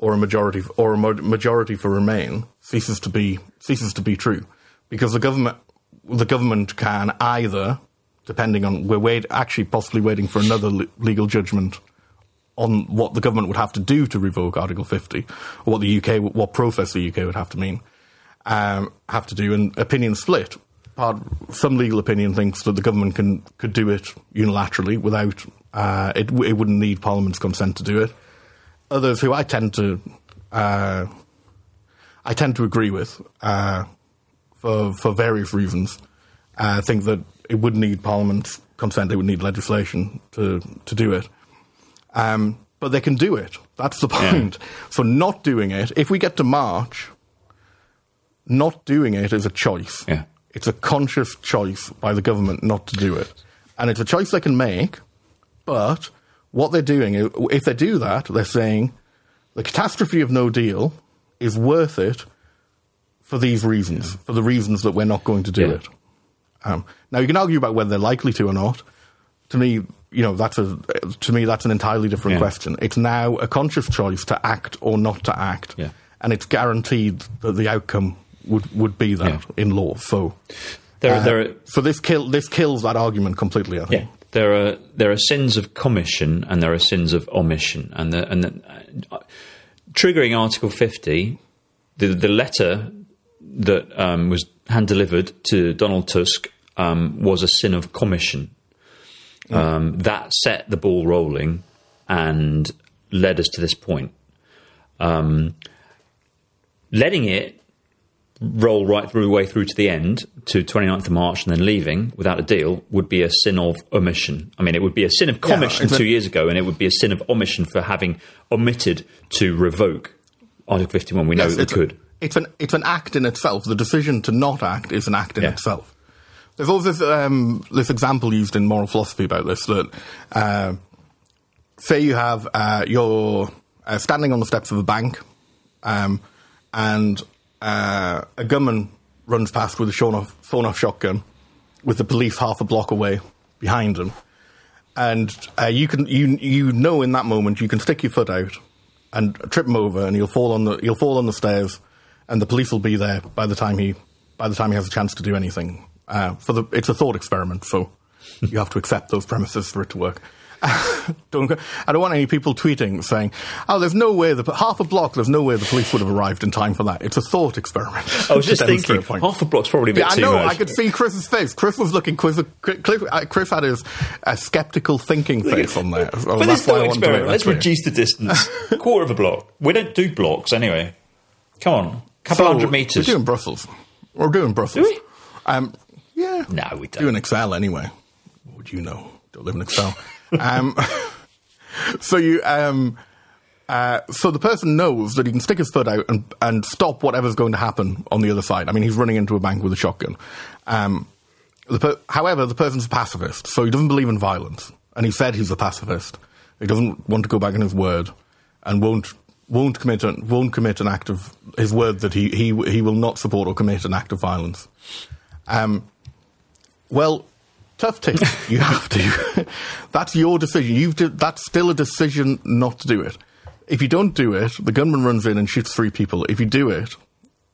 or a majority or a majority for Remain ceases to be ceases to be true, because the government the government can either, depending on we're wait, actually possibly waiting for another le- legal judgment on what the government would have to do to revoke Article 50, or what the UK, what process the UK would have to mean, um, have to do, and opinion split. Part, some legal opinion thinks that the government can could do it unilaterally without uh, it. It wouldn't need Parliament's consent to do it. Others, who I tend to, uh, I tend to agree with, uh, for for various reasons, uh, think that it would need Parliament's consent. It would need legislation to to do it. Um, but they can do it. That's the *laughs* point. For not doing it, if we get to March, not doing it is a choice. Yeah. It's a conscious choice by the government not to do it. And it's a choice they can make, but what they're doing, if they do that, they're saying the catastrophe of no deal is worth it for these reasons, for the reasons that we're not going to do Yeah. it. Um, now you can argue about whether they're likely to or not. To me, you know, that's a to me that's an entirely different Yeah. question. It's now a conscious choice to act or not to act, Yeah. and it's guaranteed that the outcome would, would be that in law. So, There, uh, there, are, so this kill this kills that argument completely. I think. yeah, there are there are sins of commission and there are sins of omission, and the, and the, uh, triggering Article fifty, the the letter that um, was hand delivered to Donald Tusk um, was a sin of commission. Um, that set the ball rolling and led us to this point. Um, letting it roll right through the way through to the end to 29th of March and then leaving without a deal would be a sin of omission. I mean, it would be a sin of commission a- two years ago, and it would be a sin of omission for having omitted to revoke Article 51. We know Yes, we could. it's an it's an act in itself. The decision to not act is an act in Yeah. itself. There's also this, um, this example used in moral philosophy about this that uh, say you have uh, you're uh, standing on the steps of a bank, um, and uh, a gunman runs past with a sawn off, sawn off shotgun, with the police half a block away behind him, and uh, you can you you know in that moment you can stick your foot out and trip him over, and he'll fall on the he'll fall on the stairs, and the police will be there by the time he by the time he has a chance to do anything. Uh, for the it's a thought experiment, so *laughs* you have to accept those premises for it to work. *laughs* don't I don't want any people tweeting saying, "Oh, there's no way the half a block. There's no way the police would have arrived in time for that." It's a thought experiment. I was *laughs* just thinking, a half a block's probably a bit Yeah, I know. much. I could see Chris's face. Chris was looking. Chris, Chris, uh, had his uh, skeptical thinking face on there. So For that's this thought wanted to make experiment, let's clear. reduce the distance. *laughs* Quarter of a block. We don't do blocks anyway. Come on. couple So, hundred metres. We're doing Brussels. We're doing Brussels. Do we? Um, yeah. No, we don't. Doing Excel anyway. What would you know? Don't live in Excel. Um, *laughs* so you, um, uh, so the person knows that he can stick his foot out and, and stop whatever's going to happen on the other side. I mean, he's running into a bank with a shotgun. Um, the per- however, the person's a pacifist, so he doesn't believe in violence, and he said he's a pacifist. He doesn't want to go back on his word, and won't won't commit an, won't commit an act of his word that he he he will not support or commit an act of violence. Um, well, tough tip. *laughs* you have to. that's your decision. You've d- that's still a decision not to do it. If you don't do it, the gunman runs in and shoots three people. If you do it,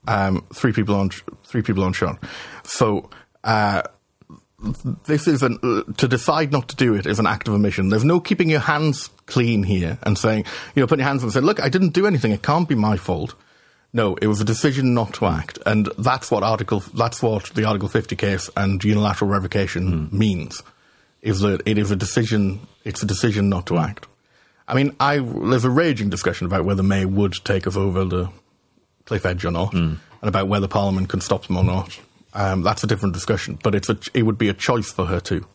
um, three people on three people on shot. So uh, this is an uh, to decide not to do it is an act of omission. There's no keeping your hands clean here and saying you know putting your hands up and saying look I didn't do anything. It can't be my fault. No, it was a decision not to act, and that's what article that's what the Article 50 case and unilateral revocation means. Is that it is a decision? It's a decision not to act. I mean, I there's a raging discussion about whether May would take us over the cliff edge or not, and about whether Parliament can stop them or not. Um, that's a different discussion, but it's a, it would be a choice for her too.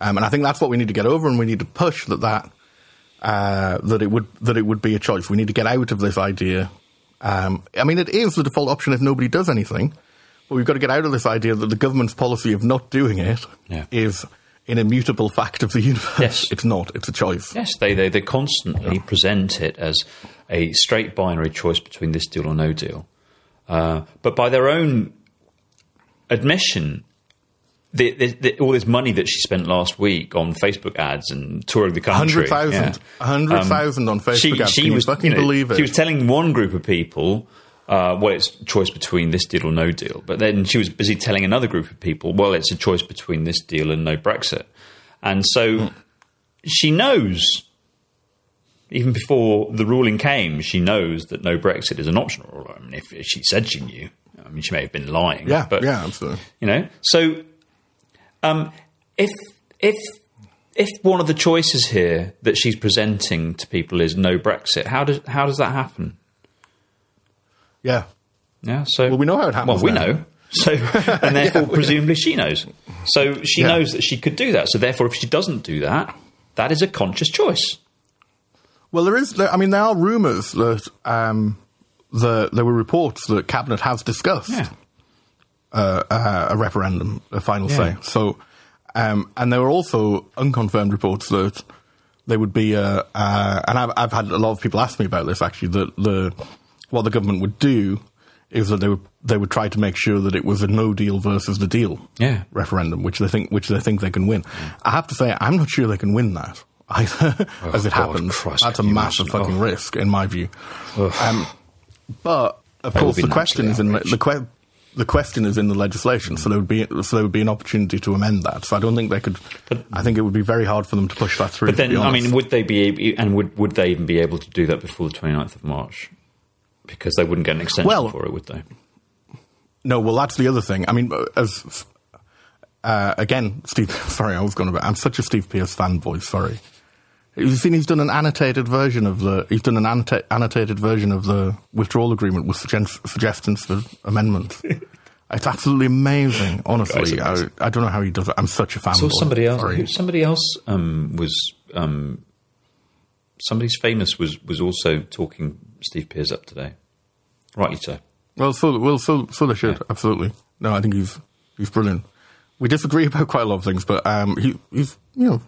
Um, and I think that's what we need to get over, and we need to push that that uh, that it would that it would be a choice. We need to get out of this idea. Um, I mean, it is the default option if nobody does anything, but we've got to get out of this idea that the government's policy of not doing it is Yeah. an immutable fact of the universe. Yes. *laughs* it's not. It's a choice. Yes, they, they, they constantly present it as a straight binary choice between this deal or no deal. Uh, but by their own admission, the, the, the, all this money that she spent last week on Facebook ads and touring the country. Hundred thousand, yeah. hundred thousand on Facebook she, ads. she Can you was, fucking you know, believe it? She was telling one group of people, uh, well, it's a choice between this deal or no deal. But then she was busy telling another group of people, well, it's a choice between this deal and no Brexit. And so Hmm. she knows, even before the ruling came, she knows that no Brexit is an option. I mean, if, if she said she knew, I mean, she may have been lying. yeah, but, yeah, absolutely. you know, so um, if if if one of the choices here that she's presenting to people is no Brexit, how does how does that happen? Yeah, Yeah, so Well, we know how it happens Well, we now. know. So, *laughs* and therefore, presumably, she knows. So she Yeah. knows that she could do that. So therefore, if she doesn't do that, that is a conscious choice. Well, there is. I mean, there are rumours that um, the, there were reports that cabinet has discussed Yeah. Uh, uh, a referendum, a final Yeah. say. So, um, and there were also unconfirmed reports that there would be a. Uh, and I've, I've had a lot of people ask me about this actually. That the what the government would do is that they would they would try to make sure that it was a no deal versus the deal Yeah. referendum, which they think which they think they can win. I have to say, I'm not sure they can win that *laughs* either. as it Oh, God, happens, Christ, that's a massive imagine? fucking Oh. risk in my view. Um, but of That course, the question is in the, the que- the question is in the legislation, so there would be so there would be an opportunity to amend that. So I don't think they could. I think it would be very hard for them to push that through. But then, I mean, would they be and would would they even be able to do that before the 29th of March? Because they wouldn't get an extension Well- for it, would they? No, well, that's the other thing. I mean, as uh, again, Steve. *laughs* Sorry, I was going to. I'm such a Steve Peers fanboy. Sorry. You've seen he's done an annotated version of the. He's done an annota- annotated version of the withdrawal agreement with suggest- suggestions for amendments. *laughs* it's absolutely amazing. Honestly, I, amazing. I don't know how he does it. I'm such a fanboy. saw somebody else. Sorry. Somebody else um, was. Um, somebody's famous was was also talking Steve Peers up today. Rightly so. Well, so well, so so they should absolutely. No, I think he's he's brilliant. We disagree *laughs* about quite a lot of things, but um, he he's you know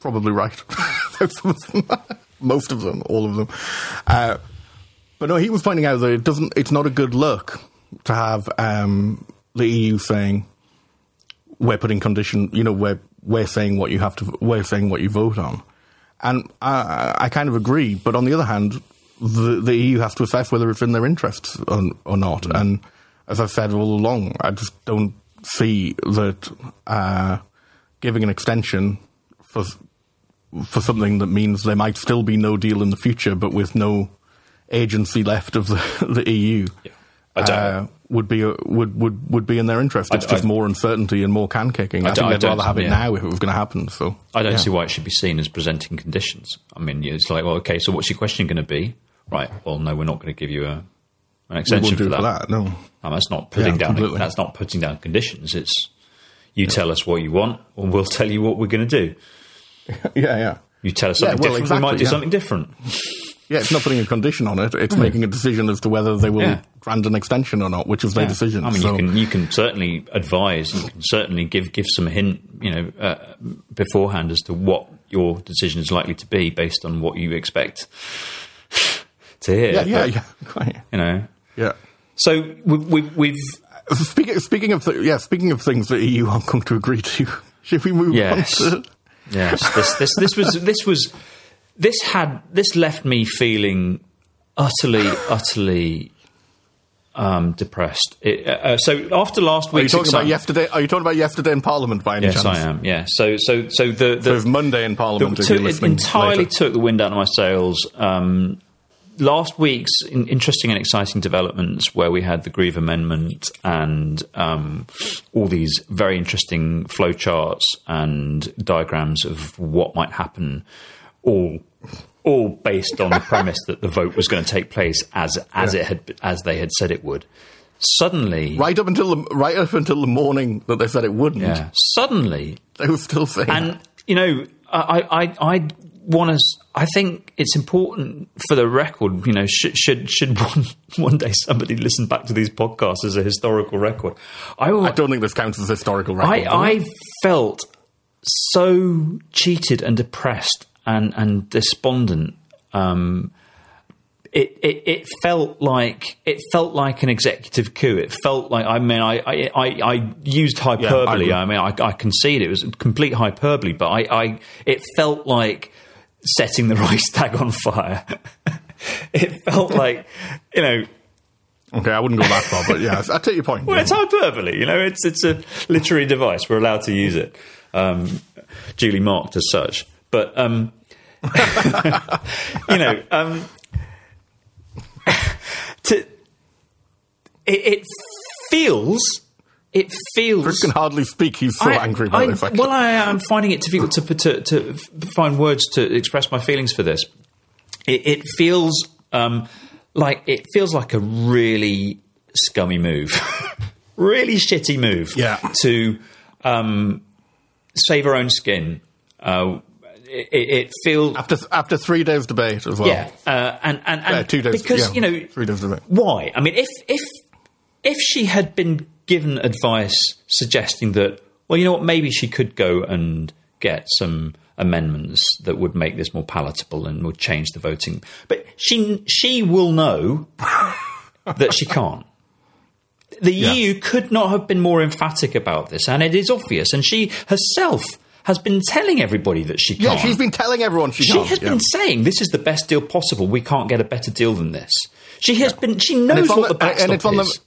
probably right *laughs* about some of them, *laughs* most of them, all of them. Uh, but no, he was pointing out that it doesn't. It's not a good look to have um, the EU saying we're putting condition. You know, we're we're saying what you have to. We're saying what you vote on, and I, I kind of agree. But on the other hand, the, the EU has to assess whether it's in their interests or, or not. And as I've said all along, I just don't see that uh, giving an extension for for something that means there might still be no deal in the future, but with no agency left of the, *laughs* the EU. I don't- Uh, would be a, would would would be in their interest. It's I- just I- more uncertainty and more can kicking. I, I think they'd rather have it yeah. now if it was going to happen. So I don't yeah. see why it should be seen as presenting conditions. I mean, it's like, well, okay, so what's your question going to be? Right. Well, no, we're not going to give you a, an extension for that. for that. No. And that's not putting Yeah, down. completely. That's not putting down conditions. It's you tell us what you want, and we'll tell you what we're going to do. *laughs* yeah, yeah. You tell us Yeah, something well, different. we might exactly, do yeah. something different. Yeah, it's not putting a condition on it. It's making a decision as to whether they will Yeah. grant an extension or not, which is their Yeah. decision. I mean, So- you can you can certainly advise. You can certainly give give some hint, you know, uh, beforehand as to what your decision is likely to be based on what you expect to hear. yeah, yeah, But, yeah, *laughs* quite. You know, Yeah. so we've we've, we've Speaking speaking of th- yeah, speaking of things that EU aren't going to agree to, *laughs* should we move Yes. on to? Yes, this this this was this was this had this left me feeling utterly utterly um, depressed. It, uh, so after last week, Are you talking about yesterday? Are you talking about yesterday in Parliament by any Yes, chance? Yes, I am. Yeah. So so so the the So Monday in Parliament. the- if it entirely later. took the wind out of my sails. Um, last week's interesting and exciting developments, where we had the Grieve Amendment and um, all these very interesting flowcharts and diagrams of what might happen, all all based on the *laughs* premise that the vote was going to take place as as it had as they had said it would. Suddenly, right up until the right up until the morning that they said it wouldn't. yeah, suddenly They were still saying. and you know, I I I want to. I think it's important for the record. You know, should should should one *laughs* one day somebody listen back to these podcasts as a historical record. I I don't think this counts as historical record. I. I felt so cheated and depressed and and despondent. Um, it, it it felt like it felt like an executive coup. It felt like I mean I I, I, I used hyperbole. agree. I mean I, I concede it was complete hyperbole, but I, I it felt like setting the *laughs* Reichstag on fire. it felt like you know okay, I wouldn't go that far, but yeah, I take your point. well, yeah. it's hyperbole. You know, it's it's a literary device. We're allowed to use it, um, duly marked as such. But um, *laughs* you know, um, *laughs* to it, it feels it feels Chris can hardly speak. He's so I- angry about I- this. Actually. Well, I am finding it difficult to, to, to find words to express my feelings for this. It, it feels um, like it feels like a really scummy move, *laughs* really shitty move. Yeah. To um, save our own skin. Uh, it, it feels after after three days debate as well. yeah, uh, and and, and Uh, two days because yeah, you know three days debate. why? I mean, if if if she had been given advice suggesting that, well, you know what, maybe she could go and get some amendments that would make this more palatable and would change the voting, but she she will know *laughs* that she can't. The Yeah. EU could not have been more emphatic about this, and it is obvious. And she herself has been telling everybody that she can't. Yeah, she's been telling everyone she, She can't. has yeah. been saying this is the best deal possible. We can't get a better deal than this. She has been. She knows what the, the- and backstop it's on the- is.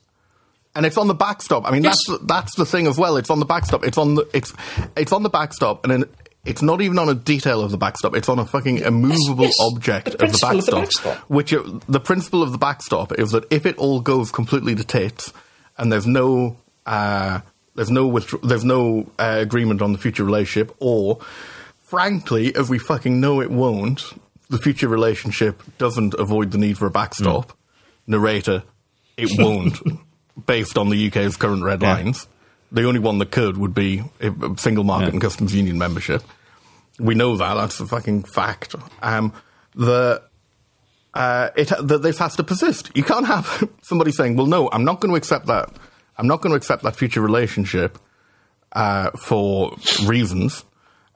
And it's on the backstop. I mean, Yes. that's that's the thing as well. It's on the backstop. It's on the it's it's on the backstop, and then it's not even on a detail of the backstop. It's on a fucking immovable yes. object The of the principle of the backstop. backstop. Which are, the principle of the backstop is that if it all goes completely to tits, and there's no uh, there's no withdraw- there's no uh, agreement on the future relationship, or frankly, as we fucking know it won't, the future relationship doesn't avoid the need for a backstop. Narrator, it won't, *laughs* based on the UK's current red Yeah. lines. The only one that could would be single market Yeah. and customs union membership. We know that. That's a fucking fact. Um, the uh, it that this has to persist. You can't have *laughs* somebody saying, "Well, no, I'm not going to accept that. I'm not going to accept that future relationship uh, for reasons."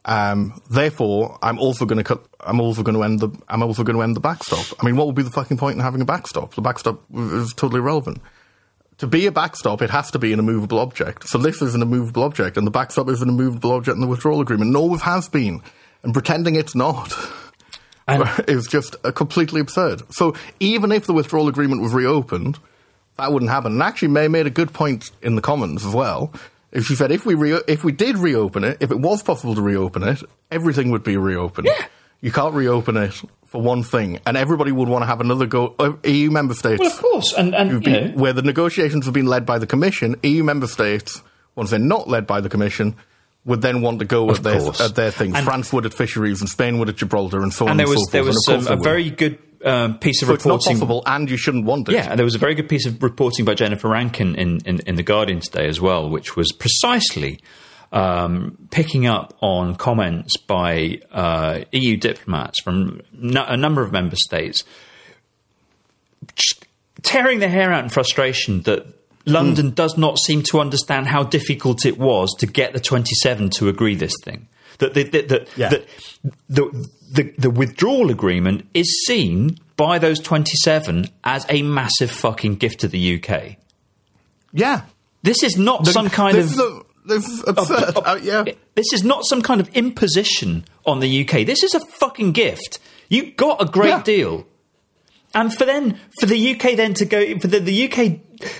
Um, therefore, I'm also going to cut. I'm also going to end the. I'm also going to end the backstop. I mean, what would be the fucking point in having a backstop? The backstop is totally irrelevant. To be a backstop, it has to be an immovable object. So this is an immovable object, and the backstop is an immovable object in the withdrawal agreement. And always has been. And pretending it's not *laughs* And- *laughs* is just uh, completely absurd. So even if the withdrawal agreement was reopened, that wouldn't happen. And actually, May made a good point in the Commons as well. If she said if we re- if we did reopen it, if it was possible to reopen it, everything would be reopened. Yeah. You can't reopen it for one thing, and everybody would want to have another go. Uh, EU member states Well, of course, and and you been- know, where the negotiations have been led by the Commission, EU member states, once they're not led by the Commission, would then want to go Of at their, course. at their things. And- France would at fisheries, and Spain would at Gibraltar, and so on and and, there was so there forth. was And of um, a very good um, piece of So it's not reporting. possible, and you shouldn't want it. Yeah, and there was a very good piece of reporting by Jennifer Rankin in, in, in The Guardian today as well, which was precisely um, picking up on comments by uh, EU diplomats from no, a number of member states, tearing their hair out in frustration that London does not seem to understand how difficult it was to get the 27 to agree this thing. That, the, that, that, Yeah. that the, the, the withdrawal agreement is seen by those 27 as a massive fucking gift to the UK. Yeah. This is not some kind of. This is absurd. Uh, yeah. This is not some kind of imposition on the UK. This is a fucking gift. You got a great Yeah. deal. And for then, for the UK then to go, for the, the UK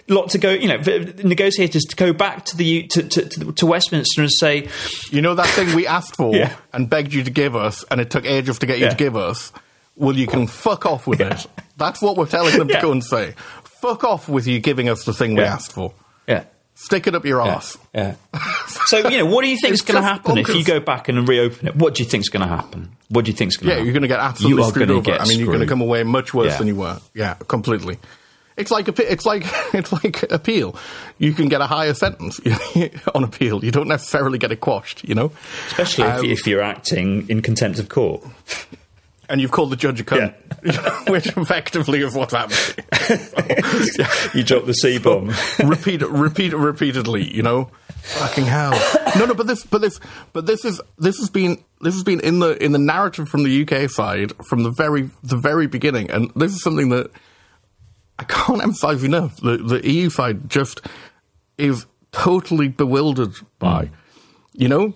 lot to go, you know, negotiators to go back to the U- to, to, to, Westminster and say, You know that thing we asked for *laughs* Yeah. and begged you to give us, and it took ages to get you Yeah. to give us? Well, you can fuck off with it. That's what we're telling them to *laughs* go and say. Fuck off with you giving us the thing we asked for. yeah, Stick it up your yeah, arse. yeah. *laughs* So you know, what do you think is going to happen if you go back and reopen it? What do you think is going to happen? What do you think is going to Yeah, happen? you're going to get absolutely You screwed over. I mean, you're going to come away much worse Yeah. than you were. Yeah, completely. It's like a, it's like *laughs* it's like appeal. You can get a higher sentence *laughs* on appeal. You don't necessarily get it quashed. You know, Especially if, Um, if you're acting in contempt of court. And you've called the judge a cunt, *laughs* which effectively is what's happening. *laughs* You dropped the C bomb. repeat, repeat, repeatedly. You know, fucking hell. No, no, but this, but this, but this is this has been this has been in the in the narrative from the UK side from the very the very beginning, and this is something that I can't *laughs* emphasize enough. The the EU side just is totally bewildered by, mm. you know.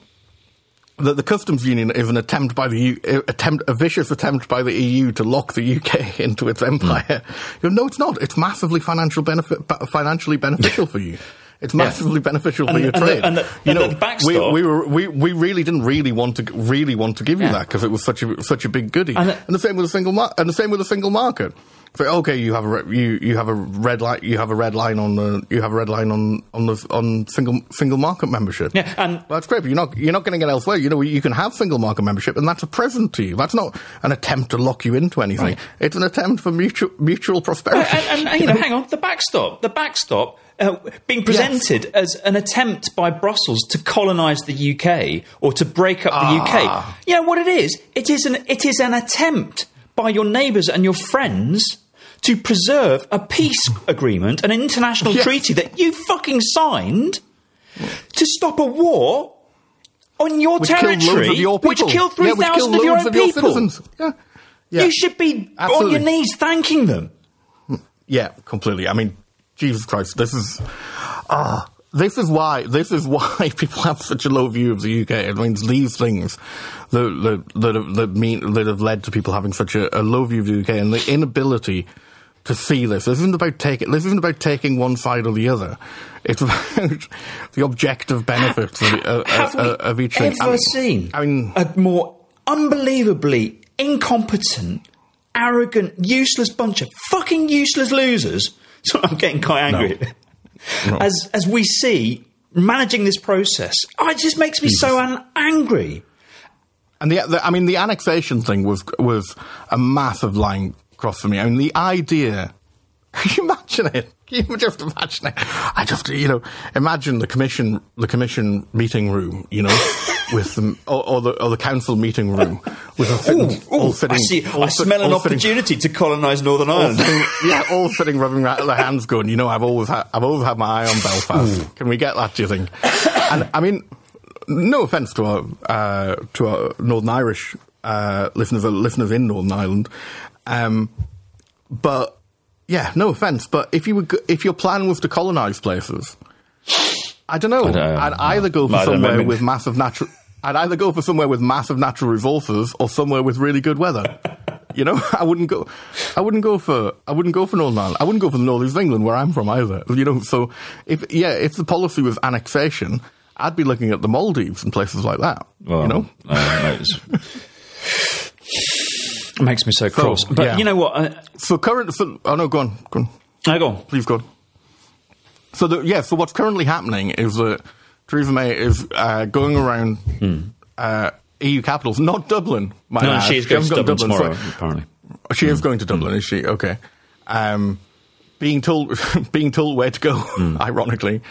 That the customs union is an attempt by the U, attempt a vicious attempt by the EU to lock the UK *laughs* into its empire. Hmm. You know, no, it's not. It's massively financial benefit, financially beneficial *laughs* for you. It's massively beneficial for And- your and the- trade. and the- you and know, the backstop- we, we were we, we really didn't really want to really want to give you Yeah. that because it was such a such a big goodie. And And, the- the same with a single mar- and the same with a single market. Okay, you have a re- you you have a red line you have a red line on the you have a red line on on the on single single market membership. Yeah, and- Well, that's great, but you're not you're not going to get elsewhere. You know, you can have single market membership, and that's a present to you. That's not an attempt to lock you into anything. Right. It's an attempt for mutual mutual prosperity. and, and, and, you know, hang on, the backstop, the backstop uh, being presented as an attempt by Brussels to colonise the UK or to break up the Ah. UK. You know what it is? It is an it is an attempt by your neighbours and your friends to preserve a peace agreement, an international Yes. treaty that you fucking signed to stop a war on your which territory, your which killed Yeah, three which thousand killed of your own of your people. citizens. Yeah. Yeah. You should be on your knees thanking them. Yeah, completely. I mean, Jesus Christ, this is ah, this is why this is why *laughs* people have such a low view of the UK. It means these things that that that have, that mean that have led to people having such a, a low view of the UK and the inability to see this. This isn't about taking. This isn't about taking one side or the other. It's *laughs* about the objective benefits of, uh, Have uh, we uh, of each thing. ever I mean- seen I mean, a more unbelievably incompetent, arrogant, useless bunch of fucking useless losers? *laughs* So I'm getting quite angry. No. As as we see managing this process, oh, it just makes me so mm. an- angry. And the, the, I mean, the annexation thing was was a massive line cross for me. I mean, the idea. *laughs* Can you imagine it? Can you just imagine it? I just, you know, imagine the commission, the commission meeting room, you know, *laughs* with the or, or the or the council meeting room with a sitting, Ooh, all fitting. I see. all I sit- smell an all sitting- opportunity to colonise Northern all Ireland. sitting- *laughs* yeah, all sitting rubbing ra- their hands, going, you know, I've always had, I've always had my eye on *laughs* Belfast. Can we get that? Do you think? and I mean, no offence to our uh, to our Northern Irish uh, listeners, uh, listeners in Northern Ireland, um, but yeah, no offence. But if you would, if your plan was to colonise places, I don't know. I don't- I'd either go for I somewhere with massive natural. I'd either go for somewhere with massive natural resources or somewhere with really good weather. *laughs* You know, I wouldn't go. I wouldn't go for. I wouldn't go for Northern Ireland. I wouldn't go for the north of England, where I'm from either. You know, so if yeah, if the policy was annexation, I'd be looking at the Maldives and places like that. Well, you know, uh, it *laughs* makes me so cross. but yeah. you know what? Uh, so current. So, oh no, go on, go on. no, go on. Please go on. So the, yeah, so what's currently happening is that Theresa May is uh, going around uh, EU capitals, not Dublin. Hmm. No, she's going to hasn't Dublin tomorrow, apparently. She is going to Dublin, is she? Okay. Um, being told, *laughs* being told where to go, *laughs* ironically,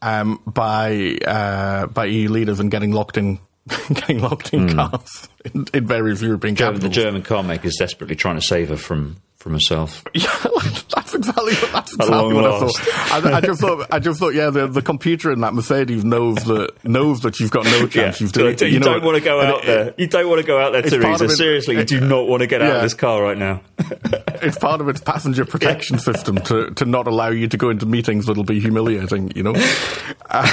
um, by uh, by EU leaders and getting locked in, *laughs* getting locked in cars in, in various European German, the. German car maker is desperately trying to save her from from herself. *laughs* Yeah, that's exactly that's exactly what I thought. I, I just *laughs* thought, I just thought, yeah, the, the computer in that Mercedes knows that knows that you've got no chance. You've you, deleted- know, don't want to go out it- there. You don't want to go out there, part Theresa. it- Seriously, you do not want to get out Yeah. of this car right now. It's part of its passenger protection system to, to not allow you to go into meetings that'll be humiliating. You know. Uh,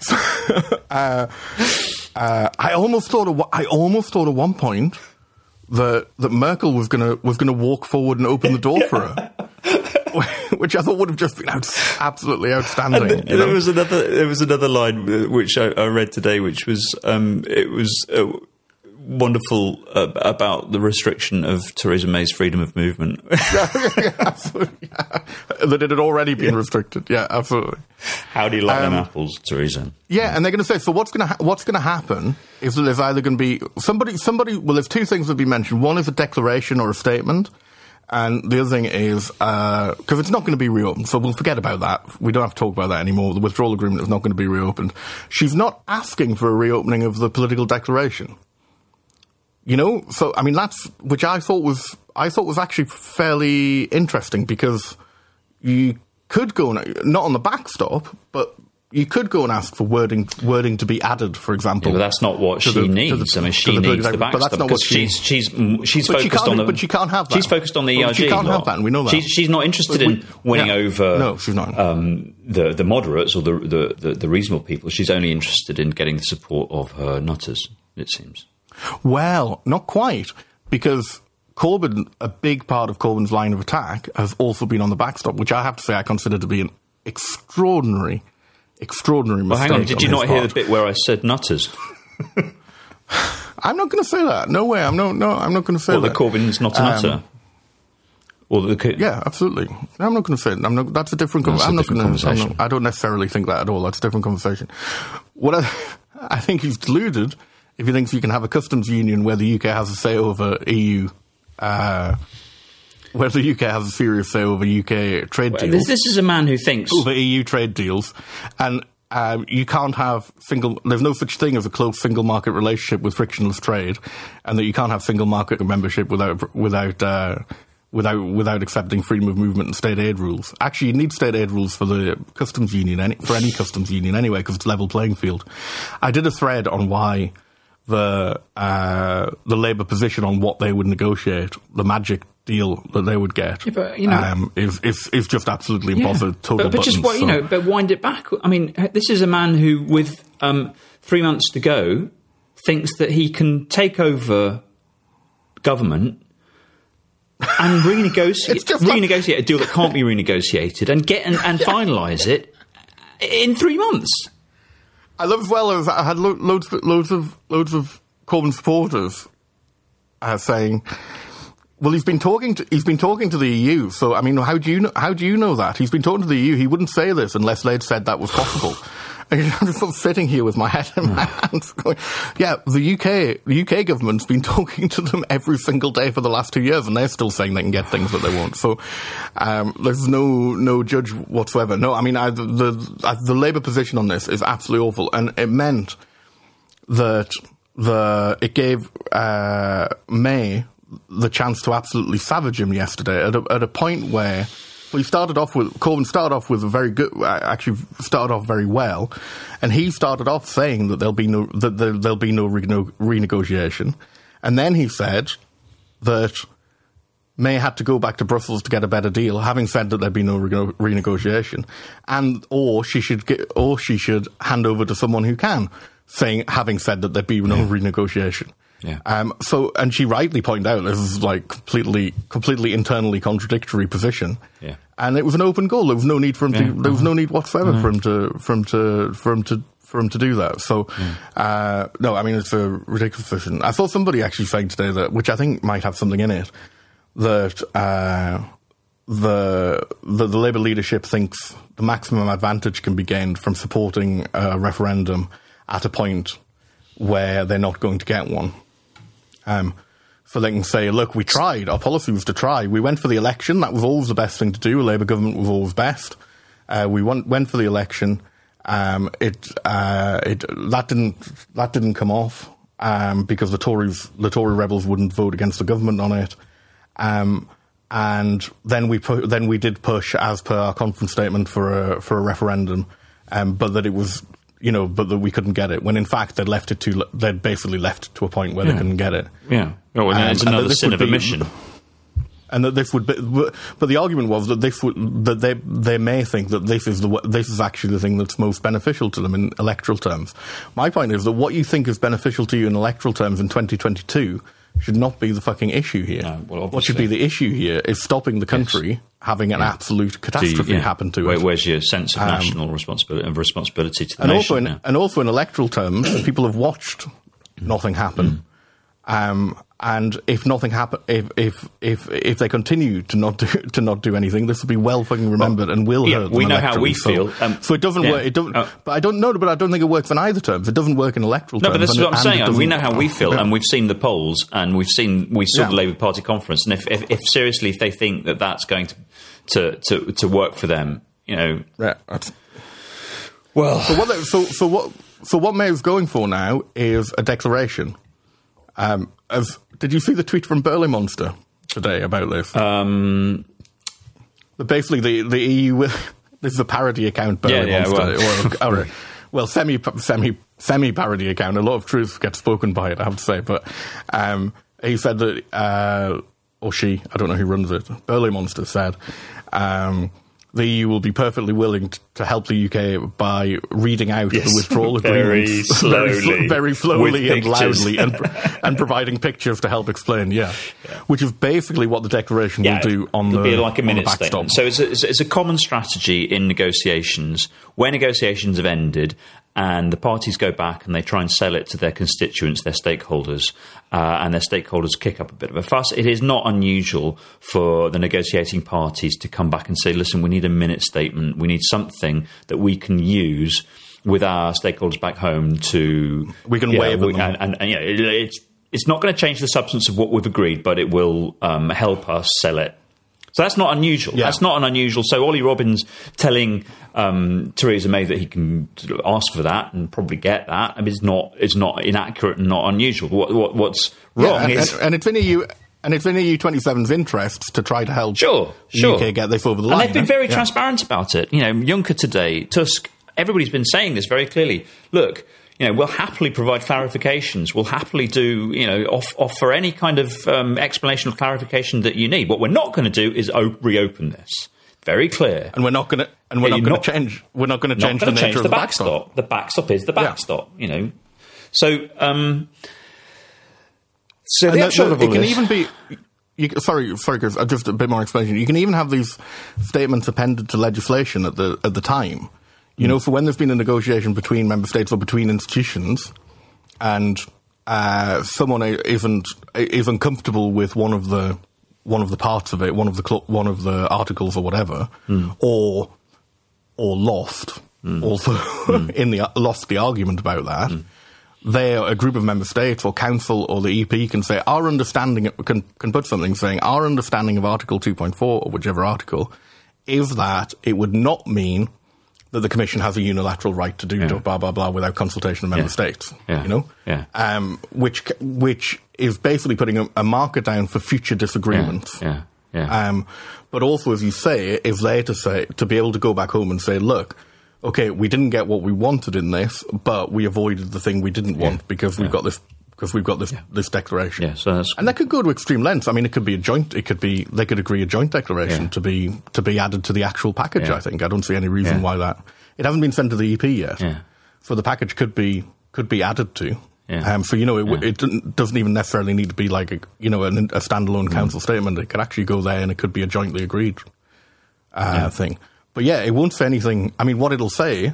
so, uh, uh, I almost thought. At, I almost thought at one point that that Merkel was gonna was gonna walk forward and open the door for her. *laughs* Which I thought would have just been out, absolutely outstanding. And you there know? was another. There was another line uh, which I, I read today, which was um, it was uh, wonderful uh, about the restriction of Theresa May's freedom of movement. *laughs* Absolutely, yeah. *laughs* that it had already been restricted. Yeah, absolutely. How do you like them Um, apples, Theresa? Yeah, and they're going to say. So what's going to ha- what's going to happen is that there's either going to be somebody somebody. Well, there's two things that be mentioned. One is a declaration or a statement, and the other thing is because it's not going to be reopened. So we'll forget about that. We don't have to talk about that anymore. The withdrawal agreement is not going to be reopened. She's not asking for a reopening of the political declaration. You know, so I mean that's which I thought was I thought was actually fairly interesting because you could go and not on the backstop, but you could go and ask for wording wording to be added, for example. But that's not what she the- needs. the- I mean, she the needs the but backstop that's not because what she- she's she's mm, she's But she focused can't- on the. but she can't have that. She's focused on the But she can't have that, and we know that. She's, she's not interested we- in winning yeah. over. No, she's not. Um, the the moderates or the, the the the reasonable people. She's only interested in getting the support of her nutters. It seems. Well, not quite, because Corbyn, a big part of Corbyn's line of attack, has also been on the backstop, which I have to say I consider to be an extraordinary, extraordinary Well, mistake. hang on. Did you not hear the bit where I said nutters? *laughs* I'm not going to say that. No way. I'm no, no. I'm not going to say that. Well, the that. Corbyn's not a nutter. Um, or the Co- Yeah, absolutely. I'm not going to say it. I'm not, that's a different. Con- That's a I'm not different going to. conversation. I don't necessarily think that at all. That's a different conversation. What I, *laughs* I think he's deluded if he thinks you can have a customs union where the UK has a say over EU, uh, where the UK has a serious say over UK trade deals, this, this is a man who thinks over EU trade deals, and. Um, you can't have single. There's no such thing as a close single market relationship with frictionless trade, and that you can't have single market membership without without uh, without without accepting freedom of movement and state aid rules. Actually, you need state aid rules for the customs union, any, for any customs union anyway, because it's level playing field. I did a thread on why the uh, the Labour position on what they would negotiate, the magic deal that they would get, Yeah, but, you know- um, is, is is just absolutely Yeah. Total but, but just what you know, but wind it back. I mean, this is a man who, with um, three months to go, thinks that he can take over government and *laughs* renegotiate, like- renegotiate a deal that can't be renegotiated and get and, *laughs* and finalise it in three months. I love as well as I had lo- loads, loads of loads of Corbyn supporters uh, saying, "Well, he's been talking to he's been talking to the EU. So, I mean, how do you know, how do you know that he's been talking to the EU? He wouldn't say this unless they'd said that was possible." *laughs* I'm just sort of sitting here with my head in my hands, going, "Yeah, the UK the UK government's been *laughs* talking to them every single day for the last two years, and they're still saying they can get things that they want." So, um, there's no no judge whatsoever. No, I mean, I, the the, the Labour position on this is absolutely awful, and it meant that the it gave uh, May the chance to absolutely savage him yesterday at a, at a point where well, he started off with Corbyn started off with a very good uh, actually started off very well, and he started off saying that there'll be no that there, there'll be no reno- renegotiation, and then he said that. May had to go back to Brussels to get a better deal, having said that there'd be no reno- renegotiation, and or she should get, or she should hand over to someone who can, saying having said that there'd be no renegotiation. Yeah. Um, so, and she rightly pointed out this is like completely, completely internally contradictory position. Yeah. And it was an open goal. There was no need for him Yeah. to. There was no need whatsoever for him to, for him to, for him to, for him to do that. So, uh, no, I mean it's a ridiculous position. I saw somebody actually saying today that, which I think might have something in it, that uh, the, the the Labour leadership thinks the maximum advantage can be gained from supporting a referendum at a point where they're not going to get one. Um, they can say, look, we tried. Our policy was to try. We went for the election. That was always the best thing to do. A Labour government was always best. Uh, we went, went for the election. Um, it, uh, it, that didn't, that didn't come off, um, because the Tories, the Tory rebels wouldn't vote against the government on it. Um, and then we pu- then we did push as per our conference statement for a for a referendum, um, but that it was you know, but that we couldn't get it. When in fact they'd left it to they'd basically left to a point where they couldn't get it. Yeah. Oh, it's and that another this sin of omission. and that this would be, but the argument was that this would, that they they may think that this is the this is actually the thing that's most beneficial to them in electoral terms. My point is that what you think is beneficial to you in electoral terms in 2022 should not be the fucking issue here. No, well, what should be the issue here is stopping the country having an absolute Do you- catastrophe yeah. happen to Where- it. Where's your sense of national responsibility and responsibility to the and nation? also in yeah. and also in electoral terms, *coughs* people have watched nothing happen. Um, and if nothing happen, if if if if they continue to not do *laughs* to not do anything, this will be well fucking remembered and will yeah, hurt. we know how we. So- feel. Um, so it doesn't yeah. work. It doesn't. Uh, but I don't know. But I don't think it works in either terms. It doesn't work in electoral No, terms. but this is what I'm saying. we know how we feel, Yeah. and we've seen the polls, and we've seen we saw the Labour Party conference. And if, if, if seriously, if they think that that's going to to to, to work for them, you know, Yeah. well, So what? they- So so what? So what May's going for now is a declaration. Um, of, did you see the tweet from Berlaymonster today about this? um, basically, the the EU *laughs* this is a parody account. Burley Yeah, yeah, Monster. well- well, all right. well, semi semi semi parody account. A lot of truth gets spoken by it, I have to say. But um, he said that, uh, or she, I don't know who runs it. Berlaymonster said. Um, the EU will be perfectly willing t- to help the UK by reading out Yes. the withdrawal *laughs* agreements very, *laughs* sl- slowly, very slowly and pictures. loudly, and, and *laughs* providing pictures to help explain. Yeah. which is basically what the declaration will do on it'll the be like a minute statement. So it's it's a- it's a common strategy in negotiations where negotiations have ended and the parties go back and they try and sell it to their constituents, their stakeholders, uh, and their stakeholders kick up a bit of a fuss. It is not unusual for the negotiating parties to come back and say, "Listen, we need a minute statement. We need something that we can use." With our stakeholders back home to We can yeah, wave at we- them. and, and, and yeah, it, it's it's not going to change the substance of what we've agreed, but it will um, help us sell it. So that's not unusual. Yeah. That's not an unusual. So Ollie Robbins telling um, Theresa May that he can ask for that and probably get that. I mean, it's not it's not inaccurate and not unusual. What, what what's Yeah, wrong and, is and, and it's in EU and it's in EU 27's interests to try to help Sure, the sure. UK get this over the and line. they've been very Yeah. transparent about it. You know, Juncker today, Tusk, everybody's been saying this very clearly. Look, you know, we'll happily provide clarifications. We'll happily do, you know, off, offer any kind of um, explanation or clarification that you need. What we're not going to do is o- reopen this. Very clear. and we're not going to and we're Yeah, not going to change. We're not going to change the nature change of the the backstop. The backstop is the Yeah. backstop. You know, so um, so And the that- that- it can even be. You, sorry, sorry, Chris. Just a bit more explanation. You can even have these statements appended to legislation at the at the time. You know, hmm. for when there's been a negotiation between member states or between institutions, and uh, someone isn't is uncomfortable with one of the one of the parts of it, one of the cl- one of the articles or whatever, hmm. or or lost, hmm. also *laughs* in the lost the argument about that. There, a group of member states or council or the EP can say our understanding can can put something saying our understanding of Article 2.4 or whichever article is that it would not mean that the Commission has a unilateral right to do Yeah. blah blah blah without consultation of member Yeah. states. Yeah. You know, Yeah. um, which which is basically putting a, a marker down for future disagreements. yeah, yeah. Um, but also, as you say, is there to say to be able to go back home and say, look, okay, we didn't get what we wanted in this, but we avoided the thing we didn't want because we've got this because we've got this this declaration. Yeah, so that's- and that could go to extreme lengths. I mean, it could be a joint. It could be they could agree a joint declaration Yeah. to be to be added to the actual package. Yeah. I think I don't see any reason Yeah. why that it hasn't been sent to the EP yet. Yeah. So the package could be could be added to. Yeah. Um, so you know, it, Yeah. it doesn't- even necessarily need to be like a you know an, a standalone Mm. council statement. It could actually go there, and it could be a jointly agreed uh, thing. But yeah, it won't say anything. I mean, what it'll say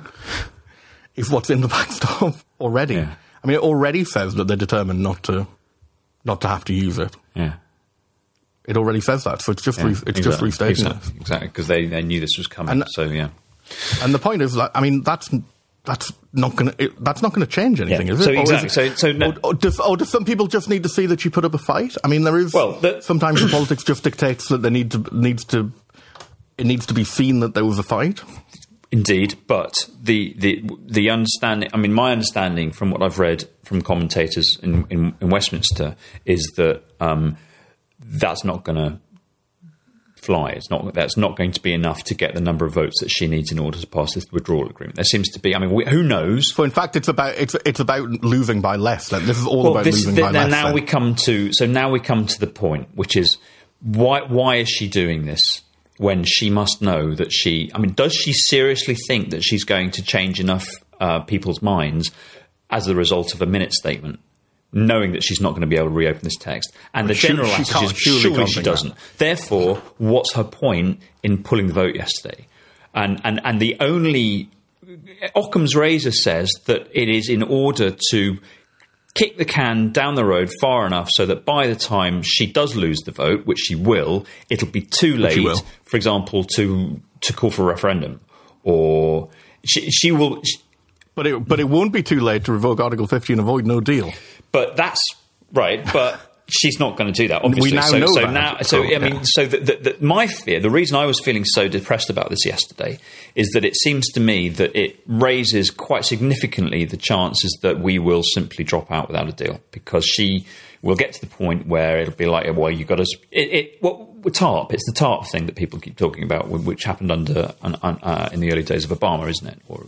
is what's in the backstop *laughs* already. Yeah. I mean, it already says that they're determined not to not to have to use it. yeah. It already says that, so it's just re- it's just exactly, restating it. exactly, exactly because they, they knew this was coming. And- so yeah, And the point is, that, I mean, that's that's not going to that's not going to change anything, Yeah. is it? So Or exactly. it- So- so no- or, or, does, or does some people just need to see that you put up a fight? I mean, there is Well, the- sometimes the *clears throat* politics just dictates that there need to needs to it needs to be seen that there was a fight. Indeed, but the, the the understanding. I mean, my understanding from what I've read from commentators in, in, in Westminster is that um, that's not going to fly. It's not that's not going to be enough to get the number of votes that she needs in order to pass this withdrawal agreement. There seems to be. I mean, we, who knows? So in fact, it's about it's it's about losing by less. Like, this is all Well, about this, losing th- by now, less. now then. we come to so now we come to the point, which is why why is she doing this when she must know that she? I mean, does she seriously think that she's going to change enough uh, people's minds as a result of a minute statement? Knowing that she's not going to be able to reopen this text, and the She- general she attitude is surely she that. doesn't. Therefore, what's her point in pulling the vote yesterday? And and and the only Occam's razor says that it is in order to kick the can down the road far enough so that by the time she does lose the vote, which she will, it'll be too late. For example, to to call for a referendum, or she, she will. She, but it but it won't be too late to revoke Article 50 and avoid no deal. but that's right. But she's not going to do that. Obviously, we now so, know so that. now, so I mean, Yeah. so the, the, the, my fear, the reason I was feeling so depressed about this yesterday, is that it seems to me that it raises quite significantly the chances that we will simply drop out without a deal because she will get to the point where it'll be like, well, you've got to. It, it what with TARP? It's the TARP thing that people keep talking about, which happened under un, un, uh, in the early days of Obama, isn't it? Or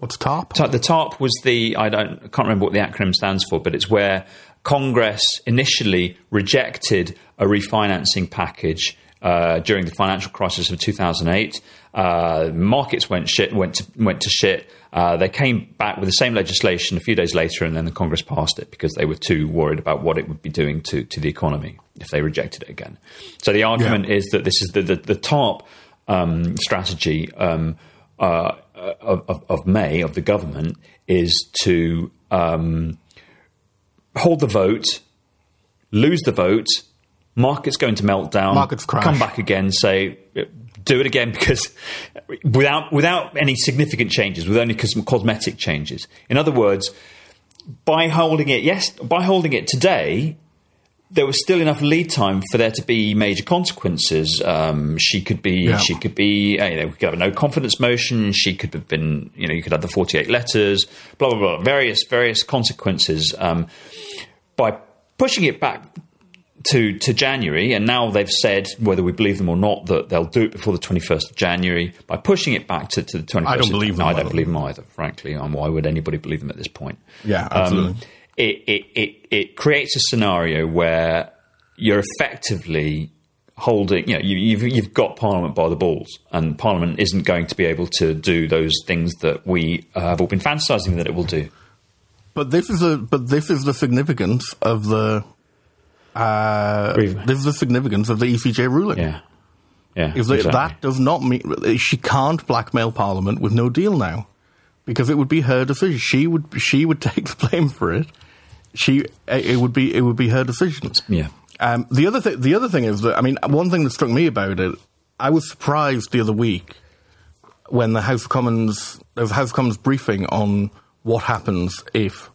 What's top? Ta- the TARP was the I don't I can't remember what the acronym stands for, but it's where Congress initially rejected a refinancing package uh, during the financial crisis of 2008. Uh, markets went shit, went to, went to shit. Uh, they came back with the same legislation a few days later, and then the Congress passed it because they were too worried about what it would be doing to, to the economy if they rejected it again. So the argument Yeah. is that this is the the, the TARP um, strategy um, uh, of, of, of May of the government is to um, hold the vote, lose the vote, markets go into meltdown, Markets crash. come back again, say do it again *laughs* because without without any significant changes, with only cos- cosmetic changes. In other words, by holding it yes, by holding it today, there was still enough lead time for there to be major consequences. Um, she could be, Yeah. she could be, uh, you know, we could have a no confidence motion. She could have been, you know, you could have the forty-eight letters, blah blah blah, various various consequences. Um, by pushing it back to to January, and now they've said whether we believe them or not that they'll do it before the twenty-first of January. By pushing it back to, to the twenty-first, I don't believe them, I don't believe them either. Frankly, and why would anybody believe them at this point? Yeah, absolutely. Um, it, it, it, it creates a scenario where you're effectively holding, you know, you, you've, you've got Parliament by the balls, and Parliament isn't going to be able to do those things that we have all been fantasizing that it will do. But this is the but this is the significance of the uh, this is the significance of the ECJ ruling. Yeah. Yeah. Is that exactly. that does not mean she can't blackmail Parliament with no deal now, because it would be her decision. She would she would *laughs* take the blame for it. She it would be it would be her decision. Yeah. Um, the other thing, the other thing is that I mean, one thing that struck me about it, I was surprised the other week when the House of Commons, there was a House of Commons briefing on what happens if.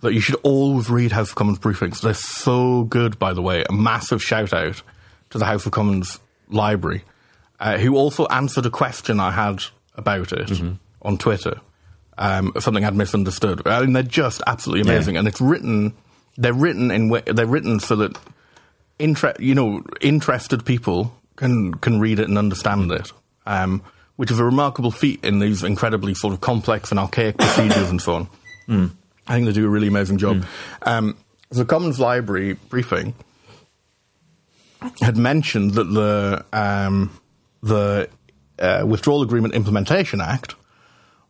That you should always read House of Commons briefings. They're so good, by the way. A massive shout out to the House of Commons library, uh, who also answered a question I had about it on Twitter. Um, something I'd misunderstood. I mean, they're just absolutely amazing, and it's written. They're written in. wa- They're written so that inter- you know, interested people can can read it and understand it, um, which is a remarkable feat in these incredibly sort of complex and archaic *coughs* procedures and so on. I think they do a really amazing job. Um, the Commons Library briefing had mentioned that the um, the uh, Withdrawal Agreement Implementation Act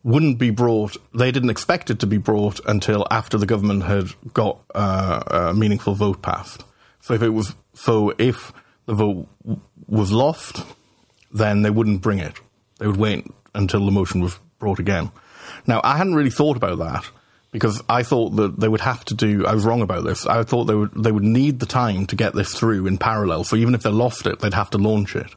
wouldn't be brought. They didn't expect it to be brought until after the government had got uh, a meaningful vote passed. So if it was, so if the vote w- was lost, then they wouldn't bring it. They would wait until the motion was brought again. Now I hadn't really thought about that because I thought that they would have to do. I was wrong about this. I thought they would they would need the time to get this through in parallel. So even if they lost it, they'd have to launch it.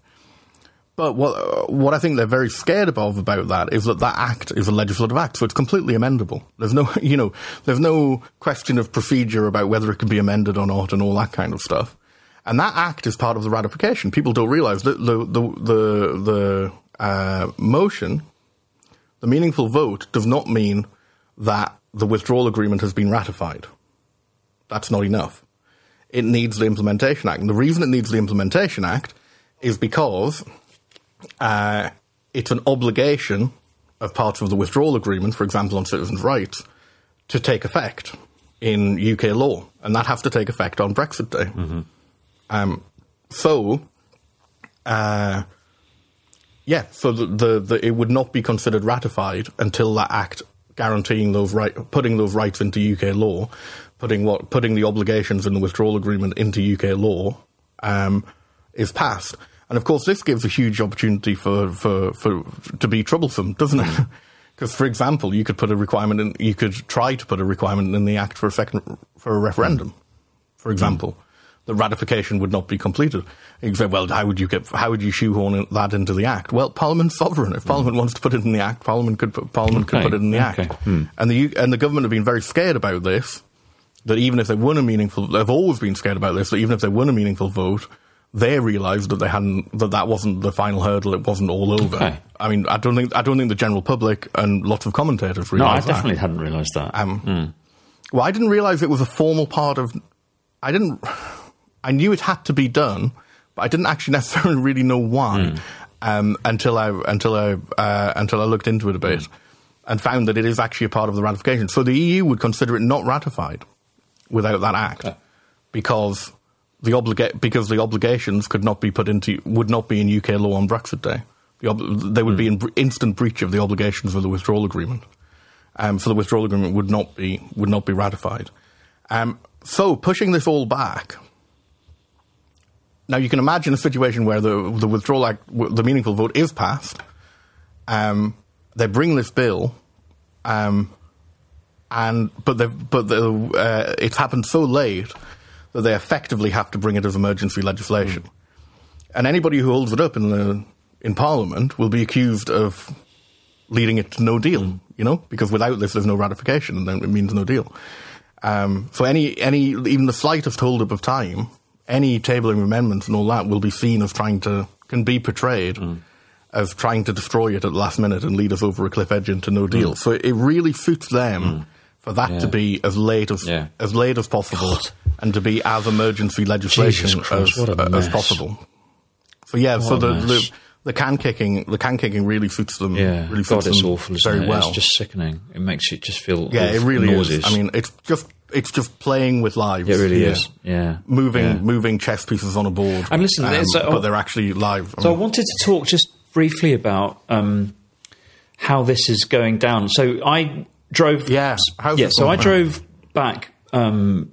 But what what I think they're very scared of about that is that that act is a legislative act, so it's completely amendable. There's no, *laughs* you know, there's no question of procedure about whether it can be amended or not, and all that kind of stuff. And that act is part of the ratification. People don't realise that the the the, the uh, motion, the meaningful vote, does not mean that the withdrawal agreement has been ratified. That's not enough. It needs the implementation act, and the reason it needs the implementation act is because uh, it's an obligation of part of the withdrawal agreement, for example, on citizens' rights, to take effect in UK law, and that has to take effect on Brexit Day. Um, so, uh, yeah, so the, the, the it would not be considered ratified until that act guaranteeing those right, putting those rights into UK law, putting what putting the obligations in the withdrawal agreement into UK law, um, is passed. And of course, this gives a huge opportunity for, for, for to be troublesome, doesn't it? Mm. *laughs* Because, for example, you could put a requirement in, you could try to put a requirement in the act for a second for a referendum, for example. Mm. The ratification would not be completed. You say, well, how would you get, how would you shoehorn that into the act? Well, Parliament's sovereign. If mm. Parliament wants to put it in the act, Parliament could put, Parliament could put it in the okay, act. hmm. And the and the government have been very scared about this. That even if they won a meaningful, they've always been scared about this. That even if they won a meaningful vote, they realised that they hadn't that that wasn't the final hurdle. It wasn't all over. Okay. I mean, I don't think I don't think the general public and lots of commentators No, I realised that. definitely hadn't realised that. Um, Well, I didn't realise it was a formal part of. I didn't. I knew it had to be done, but I didn't actually *laughs* necessarily really know why um, until I until I uh, until I looked into it a bit and found that it is actually a part of the ratification. So the EU would consider it not ratified without that act Okay. because the obliga- because the obligations could not be put into would not be in UK law on Brexit Day. The ob- they would be in bre- instant breach of the obligations of the withdrawal agreement. Um, so the withdrawal agreement would not be would not be ratified. Um, so pushing this all back. Now you can imagine a situation where the the withdrawal act, the meaningful vote is passed. Um, they bring this bill, um, and but but the, uh, it's happened so late that they effectively have to bring it as emergency legislation. And anybody who holds it up in the in Parliament will be accused of leading it to no deal. You know, because without this, there's no ratification, and then it means no deal. Um, so any any even the slightest hold up of time, any tabling amendments and all that will be seen as trying to can be portrayed mm. as trying to destroy it at the last minute and lead us over a cliff edge into no deal. Mm. So it really suits them mm. For that Yeah. to be as late as Yeah. as late as possible and to be as emergency legislation Christ, as, as possible. So yeah, so What a the, the the can kicking the can kicking really suits them. yeah, really God, it's awful. Very it? well. It's just sickening. It makes it just feel yeah, it really nauseous. is. I mean, it's just it's just playing with lives. it really here. is. Yeah, Moving Yeah. moving chess pieces on a board. And listen, um, a- but they're actually live. I So I wanted to talk just briefly about um, how this is going down. So I drove. Yeah, yeah. So I drove back. Um,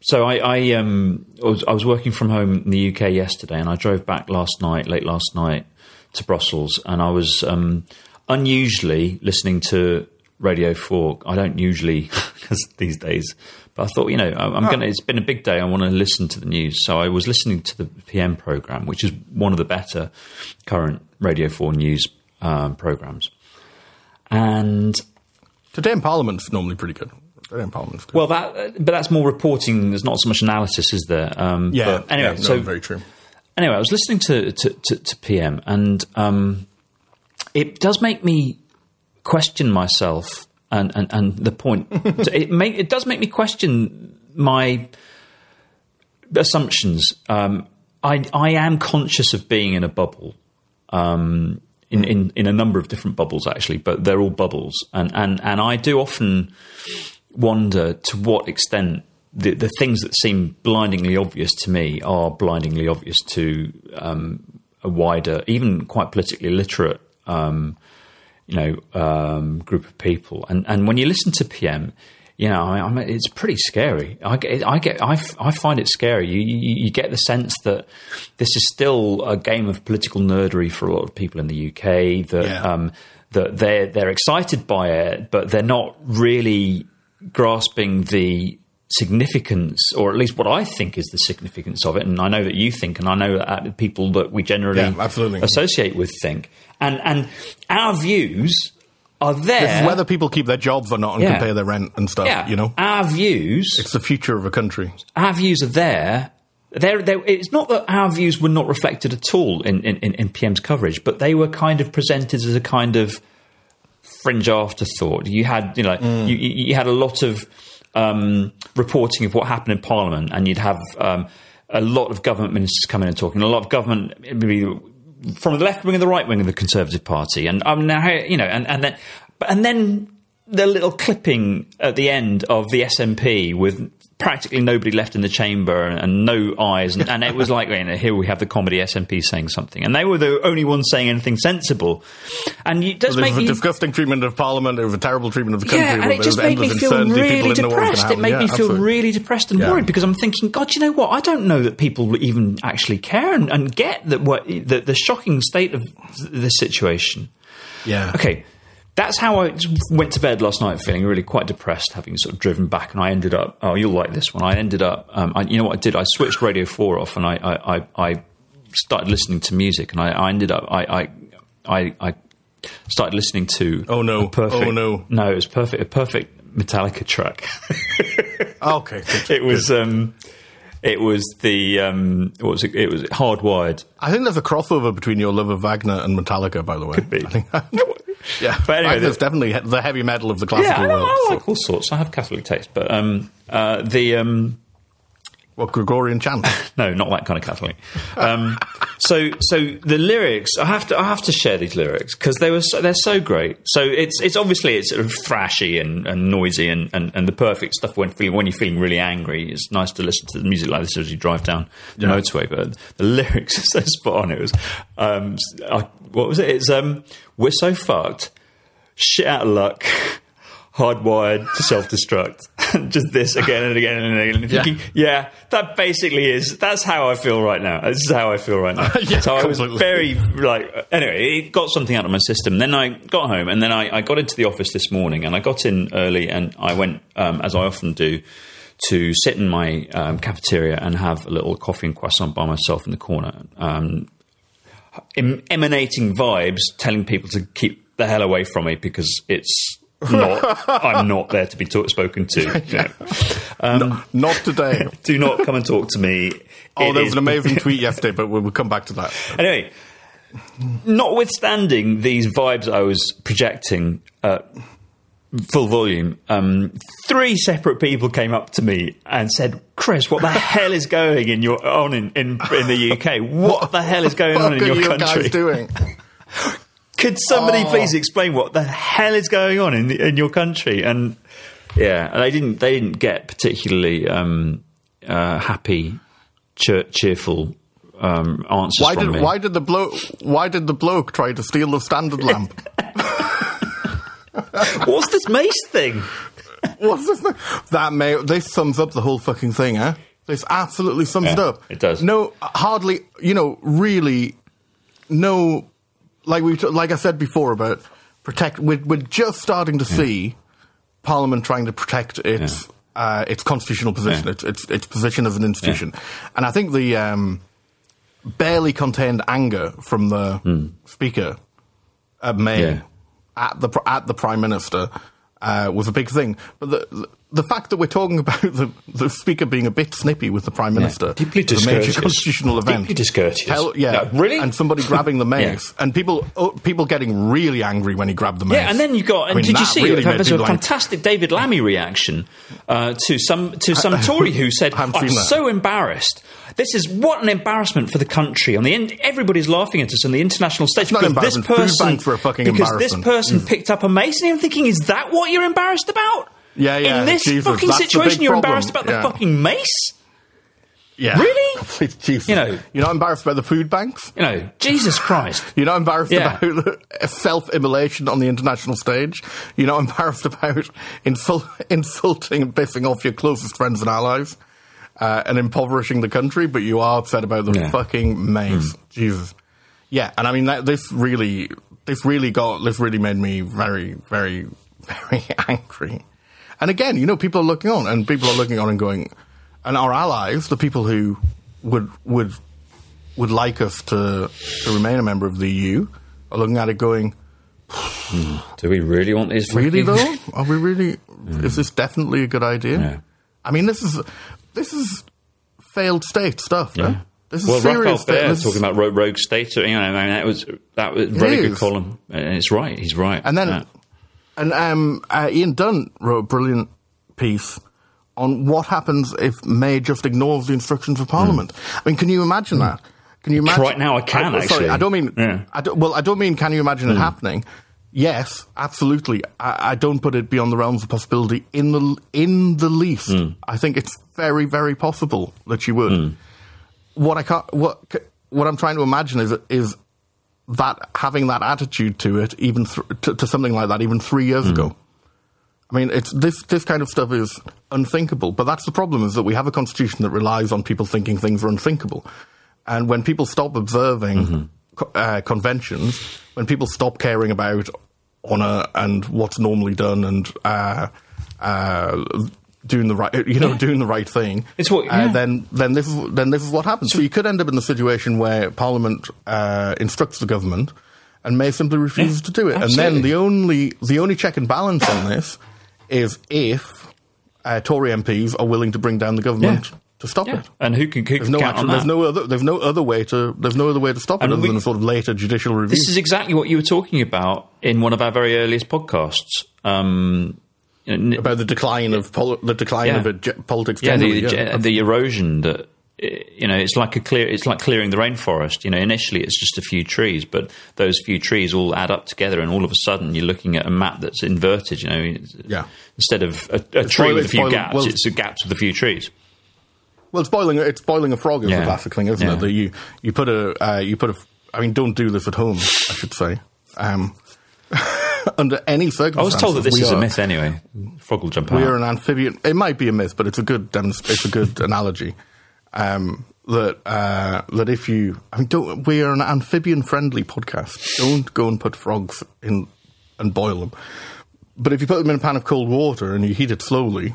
so I, I, um, I was, I was working from home in the UK yesterday, and I drove back last night, late last night, to Brussels, and I was um, unusually listening to Radio Four. I don't usually *laughs* because these days, but I thought, you know, I- I'm going to. It's been a big day. I want to listen to the news, so I was listening to the PM program, which is one of the better current Radio Four news um, programs, and today in Parliament's normally pretty good. Today in Parliament's good. well, that but that's more reporting. There's not so much analysis, is there? Um, yeah. but anyway, yeah, no, so very true. anyway, I was listening to to, to, to PM, and um, it does make me question myself and and, and the point. *laughs* It make it does make me question my assumptions. Um, I I am conscious of being in a bubble. Um, in, in, in a number of different bubbles actually, but they're all bubbles, and, and, and I do often wonder to what extent the, the things that seem blindingly obvious to me are blindingly obvious to um, a wider, even quite politically literate, um, you know, um, group of people. And and when you listen to PM, you know, I, mean, it's pretty scary. I get, I get, I, f- I find it scary. You, you you get the sense that this is still a game of political nerdery for a lot of people in the UK. That Yeah. um, that they're they're excited by it, but they're not really grasping the significance, or at least what I think is the significance of it. And I know that you think, and I know that people that we generally Yeah, absolutely. associate with think. And and our views are there. This is whether people keep their jobs or not and Yeah. can pay their rent and stuff. yeah, You know, our views, it's the future of a country. our views are there. They're, they're, it's not that our views were not reflected at all in, in, in- PM's coverage, but they were kind of presented as a kind of fringe afterthought. You had, you know, you, you you had a lot of um, reporting of what happened in Parliament, and you'd have um, a lot of government ministers coming and talking, a lot of government from the left wing and the right wing of the Conservative Party, and I'm um, now you know, and and then and then the little clipping at the end of the SNP with practically nobody left in the chamber and, and no eyes, and, and, it was like, you know, here we have the comedy SNP saying something, and they were the only ones saying anything sensible. And it does Well, make there was a me disgusting treatment of Parliament. There was a terrible treatment of the country. yeah, and it just made me feel really didn't know what was depressed. It made happen. me feel absolutely. really depressed and Yeah. worried because I'm thinking, God, you know what? I don't know that people even actually care and, and get that what the, the shocking state of the situation. Yeah. Okay, that's how I went to bed last night, feeling really quite depressed, having sort of driven back, and I ended up. Oh, you'll like this one. I ended up. Um, I, you know what I did? I switched Radio Four off, and I I, I, I started listening to music, and I, I ended up. I, I I I started listening to. Oh, no. perfect, Oh, no. no, it was perfect. A perfect Metallica track. Okay. good, *laughs* it was. um it was the um, what was it? It was hardwired. I think there's a crossover between your love of Wagner and Metallica, by the way. Could be. *laughs* I think, yeah. But anyway, Wagner's definitely the heavy metal of the Yeah, classical I, world. I so- like all sorts. I have Catholic taste, but um, uh, the um, what Gregorian chant? *laughs* no, not that kind of Catholic. Um, so, so the lyrics, I have to, I have to share these lyrics because they were, so, they're so great. So it's, it's obviously it's sort of thrashy and, and noisy and, and, and the perfect stuff when feeling, when you're feeling really angry. It's nice to listen to the music like this as you drive down the Yeah. motorway. But the *laughs* lyrics are so spot on. It was, um, I, what was it? It's um, we're so fucked, shit out of luck. *laughs* Hardwired to self-destruct. *laughs* Just this again and again and again. And Yeah. thinking, yeah, that basically is. That's how I feel right now. This is how I feel right now. *laughs* Yeah, so I was very like. Anyway, it got something out of my system. Then I got home, and then I, I got into the office this morning, and I got in early, and I went um, as I often do to sit in my um, cafeteria and have a little coffee and croissant by myself in the corner. Um, em- emanating vibes, telling people to keep the hell away from me because it's not. I'm not there to be talk, spoken to. *laughs* know. Um, Not today. *laughs* do not come and talk to me. Oh, It there was is- an amazing *laughs* tweet yesterday, but we'll, we'll come back to that. Anyway, notwithstanding these vibes I was projecting at full volume, um, three separate people came up to me and said, "Chris, what the hell is going in your on in, in, in the UK? What, the hell is going on in What are your you country? guys doing? Could somebody Oh. please explain what the hell is going on in the, in your country?" And yeah, they didn't they didn't get particularly um, uh, happy, cheer, cheerful um, answers Why from did me. why did the bloke why did the bloke try to steal the standard lamp? *laughs* *laughs* What's this mace thing? What's this? thing? That may this sums up the whole fucking thing, huh? This absolutely sums it up. it does. No, hardly. You know, really, no. Like we, like I said before about protect. We're, we're just starting to see Parliament trying to protect its uh, its constitutional position, Yeah. its, its its position as an institution, and I think the um, barely contained anger from the speaker at May. Yeah. at the at the prime minister uh, was a big thing. But the the fact that we're talking about the, the speaker being a bit snippy with the prime minister, Deeply is a major constitutional event, Deeply discourteous. Tell- yeah, No, really? and somebody grabbing the *laughs* mace, and people oh, people getting really angry when he grabbed the mace. Yeah, and then you got. I And mean, did you see? really there's a fantastic David Lammy reaction uh, to some to some *laughs* Tory who said, I "I'm that." so embarrassed. This is what an embarrassment for the country. On the in, everybody's laughing at us on the international stage because this person banks a fucking because this person picked up a mace, and I'm thinking, is that what you're embarrassed about? Yeah, yeah, In this Jesus, fucking situation, you're problem. embarrassed about the Yeah. fucking mace. Yeah, Really? *laughs* Jesus. You know- you're not embarrassed about the food banks. You know, Jesus Christ. *laughs* You're not embarrassed Yeah. about *laughs* self-immolation on the international stage. You're not embarrassed about insult, insulting and pissing off your closest friends and allies uh, and impoverishing the country, but you are upset about the Yeah. Fucking maze. Jesus. Yeah, and I mean that this really, this really got, this really made me very, very, very angry. And again, you know, people are looking on, and people are looking on and going, and our allies, the people who would would would like us to to remain a member of the EU, are looking at it going, hmm, Do we really want this? really though? *laughs* Are we really? Hmm. Is this definitely a good idea? Yeah. I mean, this is this is failed state stuff. Yeah. This is well, serious. Raphael this talking about ro- rogue state. You know, I mean, that was that was a very good column, and it's right. He's right. And then. And um, uh, Ian Dunt wrote a brilliant piece on what happens if May just ignores the instructions of Parliament. I mean, can you imagine that? Can you imagine? Right now I can, Sorry, actually. I don't mean. Yeah. I don't, well, I don't mean. Can you imagine it happening? Yes, absolutely. I, I don't put it beyond the realms of possibility in the in the least. I think it's very, very possible that she would. What I can't, what what I'm trying to imagine is is that having that attitude to it, even th- to, to something like that, even three years ago. I mean, it's this this kind of stuff is unthinkable. But that's the problem: is that we have a constitution that relies on people thinking things are unthinkable, and when people stop observing co- uh, conventions, when people stop caring about honor and what's normally done, and uh, uh, doing the right, you know, doing the right thing, It's what- uh, then then this is then this is what happens. So you could end up in the situation where Parliament uh, instructs the government. And May simply refuse Yeah, to do it, and then the only the only check and balance on this is if uh, Tory MPs are willing to bring down the government Yeah. to stop Yeah. it. And who can, who There's can no count actual, on there's no other there's no other way to there's no other way to stop it other we- than a sort of later judicial review. This is exactly what you were talking about in one of our very earliest podcasts. Um, you know, n- about the decline of pol- the decline Yeah. of ge- politics yeah, generally. the, yeah. the erosion that you know, it's like a clear, it's like clearing the rainforest. You know, initially it's just a few trees, but those few trees all add up together, and all of a sudden you're looking at a map that's inverted. You know, Yeah. Instead of a, a tree boiling- with a few boiling- gaps, well- it's a gaps with a few trees. Well, it's boiling. It's boiling a frog is Yeah. the classic thing, isn't Yeah. it? That you you put a uh, you put a. I mean, don't do this at home. I should say. Um, *laughs* *laughs* under any circumstances. I was told that this we is a are- myth anyway. Frog will jump out. We are an amphibian. It might be a myth, but it's a good demonst- it's a good analogy. Um, that uh, that if you, I mean, don't we are an amphibian friendly podcast. Don't go and put frogs in and boil them. But if you put them in a pan of cold water and you heat it slowly,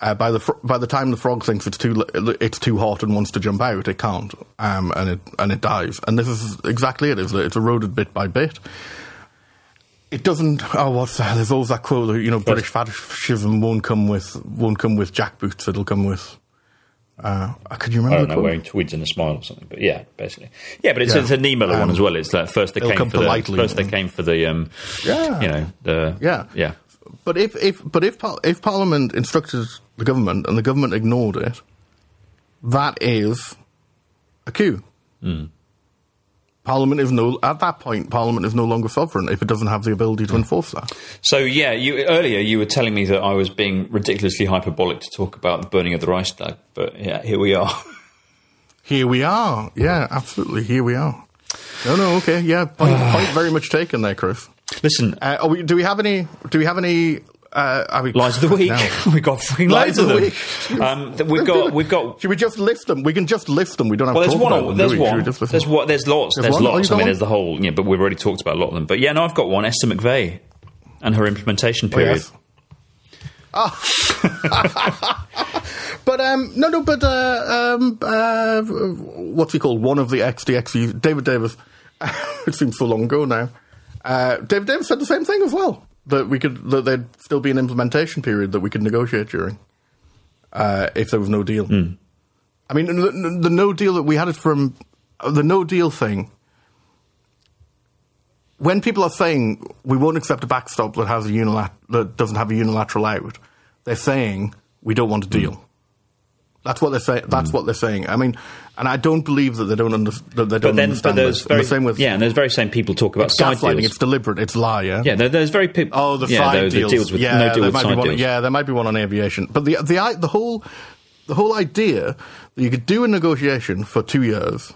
uh, by the fr- by the time the frog thinks it's too it's too hot and wants to jump out, it can't, um, and it and it dies. And this is exactly it. Is that it's eroded bit by bit. It doesn't. Oh, what's that? There's always that quote. that, You know, British fascism won't come with won't come with jackboots. It'll come with. Uh, can you remember I don't know, quote? wearing tweeds and a smile or something, but yeah, basically, yeah. But it's, Yeah. it's a Niemöller one Um, as well. It's like first they came for the first they came for the um, Yeah. you know the Yeah, yeah But if if but if if Parliament instructed the government and the government ignored it, that is a coup. Hmm. Parliament is no at that point. Parliament is no longer sovereign if it doesn't have the ability to enforce that. So yeah, you earlier you were telling me that I was being ridiculously hyperbolic to talk about the burning of the Reichstag, but yeah, here we are. *laughs* Here we are. Yeah, absolutely. Here we are. No, no. Okay. Yeah. Point, *sighs* point very much taken there, Chris. Listen, Uh, are we, do we have any? Do we have any? Uh, I mean, lies of the week. *laughs* now. *laughs* we got freaking Lies of the week. Um, we've got we've got. Should we just list them? We can just list them. We don't have Well, to there's talk one. about them. there's do we? We one. There's what. There's lots. There's There's. Oh, lots. I mean, there's the whole. Yeah, but we've already talked about a lot of them. But yeah, no, I've got one. Esther McVey and her implementation Oh, period. yes. *laughs* But um, no, no, but uh, um, uh, what's he called? One of the XDX, David Davis. it seems so long ago now. Uh, David Davis said the same thing as well. That we could that there'd still be an implementation period that we could negotiate during uh, if there was no deal. I mean, the, the no deal that we had it from the no deal thing. When people are saying we won't accept a backstop that has a unilat- that doesn't have a unilateral out, they're saying we don't want a deal. That's what they're saying. That's what they're saying. I mean, and I don't believe that they don't under- that they don't But then, but understand this. Very the same with yeah, and those very same people talk about it's side gaslighting. deals. It's deliberate. It's lie. Yeah. yeah, there's very people. Oh, the yeah, side the, the deals. deals with yeah, no deal there with might be one, deals. Yeah, there might be one on aviation, but the the the whole the whole idea that you could do a negotiation for two years,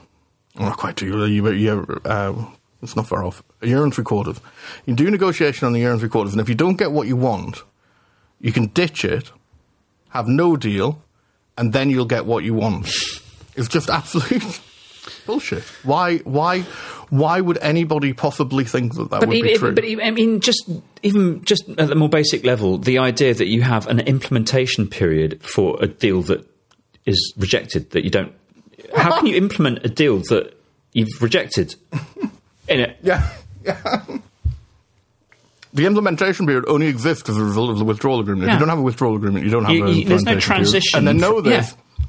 well, not quite two years, year uh, it's not far off, a year and three quarters. You do a negotiation on a year and three quarters, and if you don't get what you want, you can ditch it, have no deal, and then you'll get what you want. It's just absolute *laughs* bullshit. Why? Why? Why would anybody possibly think that that But would even, be true? but even, I mean, just even just at the more basic level, the idea that you have an implementation period for a deal that is rejected, that you don't. How can you *laughs* implement a deal that you've rejected? *laughs* In it, Yeah. Yeah. The implementation period only exists as a result of the withdrawal agreement. If you don't have a withdrawal agreement, you don't have You- a you- there's no implementation period. transition And they know this. yeah.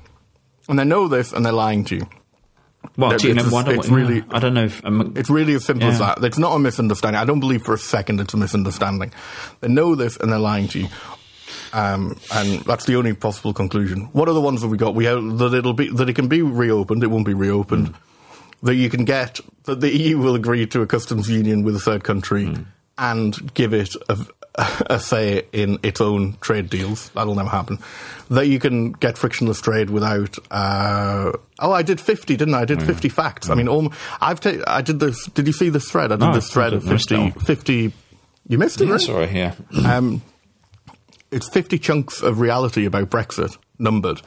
And they know this, and they're lying to you. well, It's do you know? I don't, it's really- I don't know. If, um, It's really as simple as that. It's not a misunderstanding. I don't believe for a second it's a misunderstanding. They know this, and they're lying to you. Um, and that's the only possible conclusion. What are the ones that we got? We have that it'll be that it can be reopened. It won't be reopened. That you can get that the EU will agree to a customs union with a third country and give it a, a say in its own trade deals. That'll never happen. That you can get frictionless trade without. Uh, oh, I did fifty, didn't I? I did fifty facts. I mean, all, I've ta- I did this. Did you see this thread? I did No, this thread of 50, 50 You missed it, Yeah, right? sorry, yeah. Um, it's 50 chunks of reality about Brexit, numbered.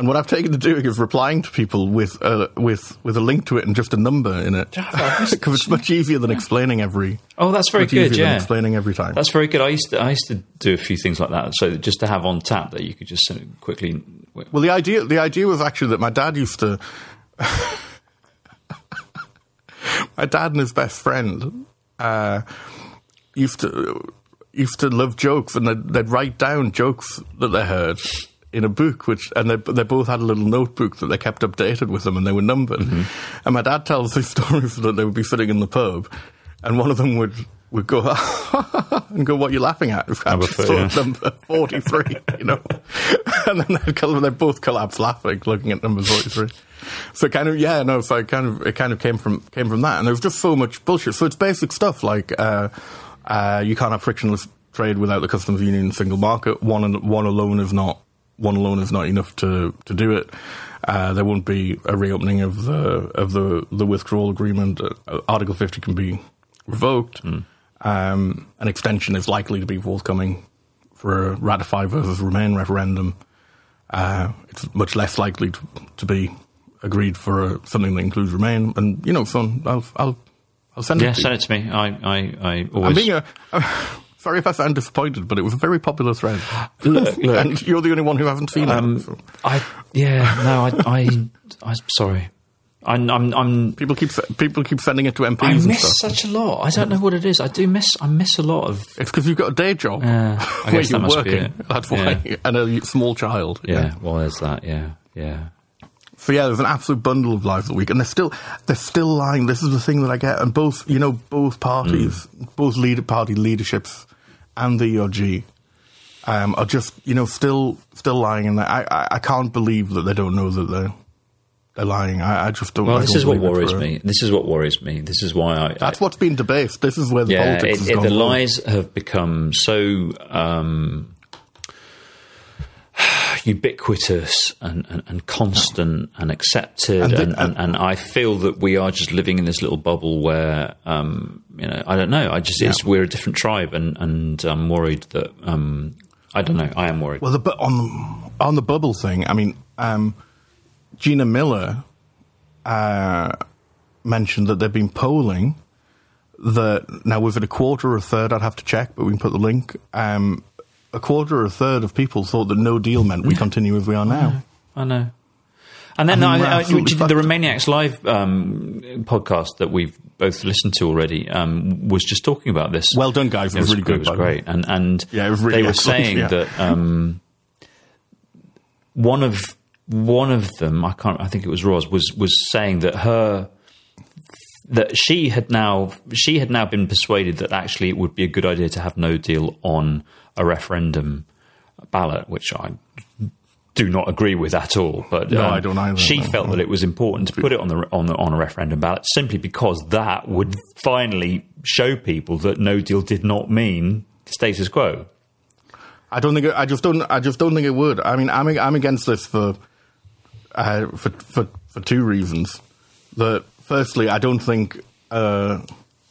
And what I've taken to doing is replying to people with a, with, with a link to it and just a number in it. Because *laughs* it's much easier than explaining every. Oh, that's very good. easier than Yeah, explaining every time. that's very good. I used to I used to do a few things like that, so just to have on tap that you could just quickly. Well, the idea the idea was actually that my dad used to. *laughs* my dad and his best friend uh, used to used to love jokes, and they'd, they'd write down jokes that they heard in a book, which and they they both had a little notebook that they kept updated with them, and they were numbered. And my dad tells these *laughs* stories that they would be sitting in the pub, and one of them would. Would go *laughs* and go. What are you laughing at? Number yeah. number forty-three. You know, *laughs* and then they col- they both collapse laughing, looking at number forty-three. So kind of yeah, no. So it kind of it kind of came from came from that, and there was just so much bullshit. So it's basic stuff like uh, uh, you can't have frictionless trade without the customs union single market. One and- one alone is not one alone is not enough to to do it. Uh, there won't be a reopening of the of the the withdrawal agreement. Uh, Article fifty can be revoked. Um, an extension is likely to be forthcoming for a ratify versus remain referendum. Uh, it's much less likely to, to be agreed for a, something that includes remain. And you know, son, I'll I'll I'll send Yeah, it. To send it to me. I I, I I'm always. being a. sorry if I sound disappointed, but it was a very popular thread. Look, *laughs* look. and you're the only one who hasn't seen Um, it. so. I yeah no I I I'm sorry. I'm I'm, I'm People keep people keep sending it to MPs I miss such a lot. I don't know what it is. I do miss. I miss a lot of. It's because you've got a day job Yeah, *laughs* where you're that must be working. That's why, *laughs* and a small child. Yeah, well, there's that. Yeah, yeah. So yeah, there's an absolute bundle of lies a week, and they're still they're still lying. This is the thing that I get, and both you know both parties, both leader party leaderships, and the ERG, um, are just you know still still lying, and I, I I can't believe that they don't know that they're they're lying. I, I just don't. Well, I this don't is what worries me. This is what worries me. This is why I. That's what's been debased. This is where the yeah, politics it, has it, the lies have become so um, ubiquitous and, and, and constant and accepted, And and, the- and, and, I feel that we are just living in this little bubble where, um, you know, I don't know. I just it's, we're a different tribe, and and I'm worried that um, I don't know. I am worried. Well, the, on the, on the bubble thing, I mean, um, Gina Miller uh, mentioned that they've been polling that now it a quarter or a third? I'd have to check, but we can put the link. Um, a quarter or a third of people thought that no deal meant we continue as we are now. I know. And then I mean, I, I, the. Remainiacs Live um, podcast that we've both listened to already um, was just talking about this. Well done, guys. It, it was, really good. It was great, and and Yeah, really they were excellent, saying yeah. that um, one of one of them, I can't, I think it was Roz, was was saying that her that she had now she had now been persuaded that actually it would be a good idea to have no deal on a referendum ballot, which I do not agree with at all. But No, um, I don't either. She No, felt no. that it was important to put it on the on the on a referendum ballot simply because that would finally show people that no deal did not mean status quo. I don't think. It, I just don't. I just don't think it would. I mean, I'm I'm against this for uh, for for for two reasons. That firstly, I don't think uh,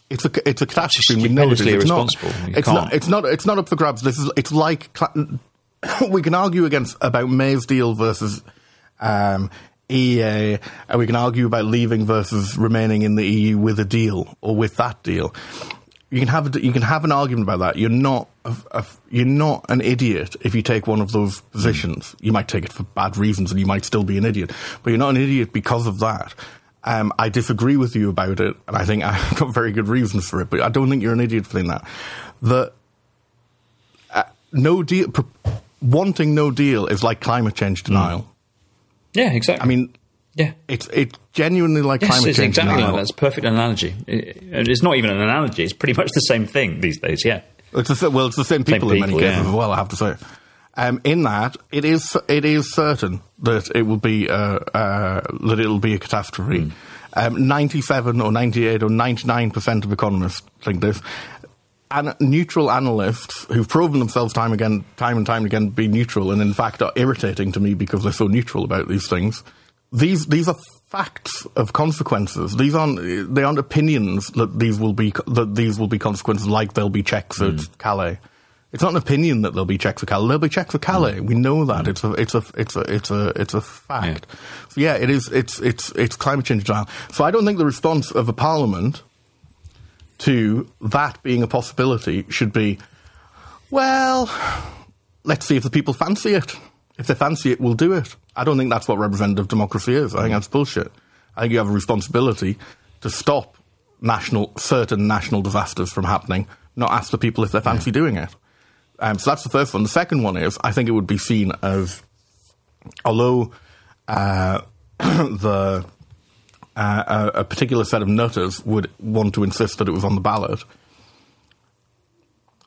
it's a it's a catastrophe. We know it is. It's not. It's can't. It's not. It's not up for grabs. This is. It's like *coughs* we can argue against about May's deal versus. Um, EA, and we can argue about leaving versus remaining in the EU with a deal or with that deal. You can have a, you can have an argument about that. You're not a, a, you're not an idiot if you take one of those positions. You might take it for bad reasons, and you might still be an idiot. But you're not an idiot because of that. Um, I disagree with you about it, and I think I've *laughs* got very good reasons for it. But I don't think you're an idiot for saying that. The uh, no deal, wanting no deal is like climate change denial. Yeah, exactly. I mean, yeah. it's it's genuinely like Yes, climate change exactly denial. like. That's a perfect analogy. It- and it's not even an analogy; it's pretty much the same thing these days. Yeah, It's the, well, it's the same people in people, many cases yeah. as well. I have to say. Um, in that, it is it is certain that it will be uh, uh, that it'll be a catastrophe. Um, Ninety-seven or ninety-eight or ninety-nine percent of economists think this. And neutral analysts who've proven themselves time again, time and time again, to be neutral, and in fact are irritating to me because they're so neutral about these things. These these are facts of consequences. These aren't they aren't opinions that these will be that these will be consequences like there'll be checks at Calais. It's not an opinion that there'll be checks for Calais. There'll be checks at Calais. Mm. We know that. Mm. It's a it's a it's a it's a it's a fact. So yeah, it is. It's it's it's climate change denial. So I don't think the response of a parliament to that being a possibility should be, well, let's see if the people fancy it. If they fancy it, we'll do it. I don't think that's what representative democracy is. I think that's bullshit. I think you have a responsibility to stop national certain national disasters from happening, not ask the people if they fancy doing it. Um, so that's the first one. The second one is I think it would be seen as, although uh, *clears throat* the uh, a, a particular set of nutters would want to insist that it was on the ballot,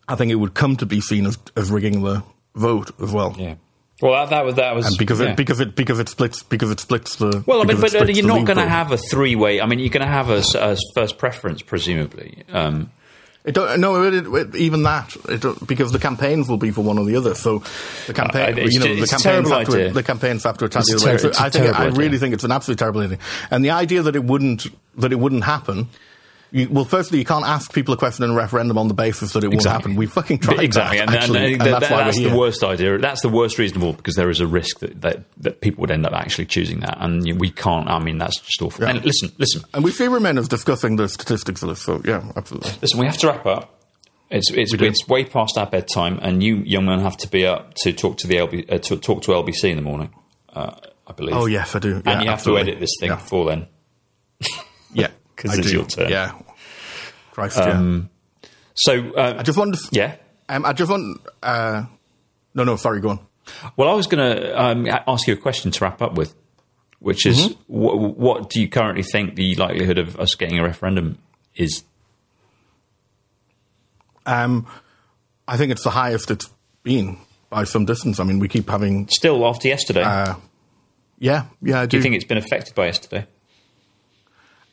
I think it would come to be seen as, as rigging the vote as well. Yeah. Well, that, that was that was And because yeah. it because it because it splits because it splits the Well, I mean, but uh, you're not going to have a three-way. I mean, you're going to have a first preference, presumably. Um, It don't, no, it, it, even that because the campaigns will be for one or the other. So the campaign, Uh, you know, the campaigns have to the campaigns have to attack the other way. So I think I idea. really think it's an absolutely terrible idea. And the idea that it wouldn't that it wouldn't happen. You, well, firstly, you can't ask people a question in a referendum on the basis that it won't happen. We fucking tried exactly, that, and, actually, and, and that- that's why that's the worst idea. That's the worst reason of all because there is a risk that, that, that people would end up actually choosing that, and you know, we can't. I mean, that's just awful. Yeah. And listen, listen, And we see Remainiacs discussing the statistics of this. So yeah, absolutely. listen. We have to wrap up. It's it's, it's way past our bedtime, and you young men have to be up to talk to the LB, uh, to talk to LBC in the morning. Uh, I believe. Oh yes, I do. and Yeah, you have to edit this thing Yeah. before then. Yeah, 'Cause I it's do. your turn. Yeah. Christ, yeah. So uh, I just wanted. To, yeah. Um, I just want. Uh, no, no, sorry. Go on. Well, I was going to um, ask you a question to wrap up with, which is Mm-hmm. wh- what do you currently think the likelihood of us getting a referendum is? Um, I think it's the highest it's been by some distance. I mean, we keep having. Still after yesterday, Uh, yeah, yeah. I do. do you think it's been affected by yesterday?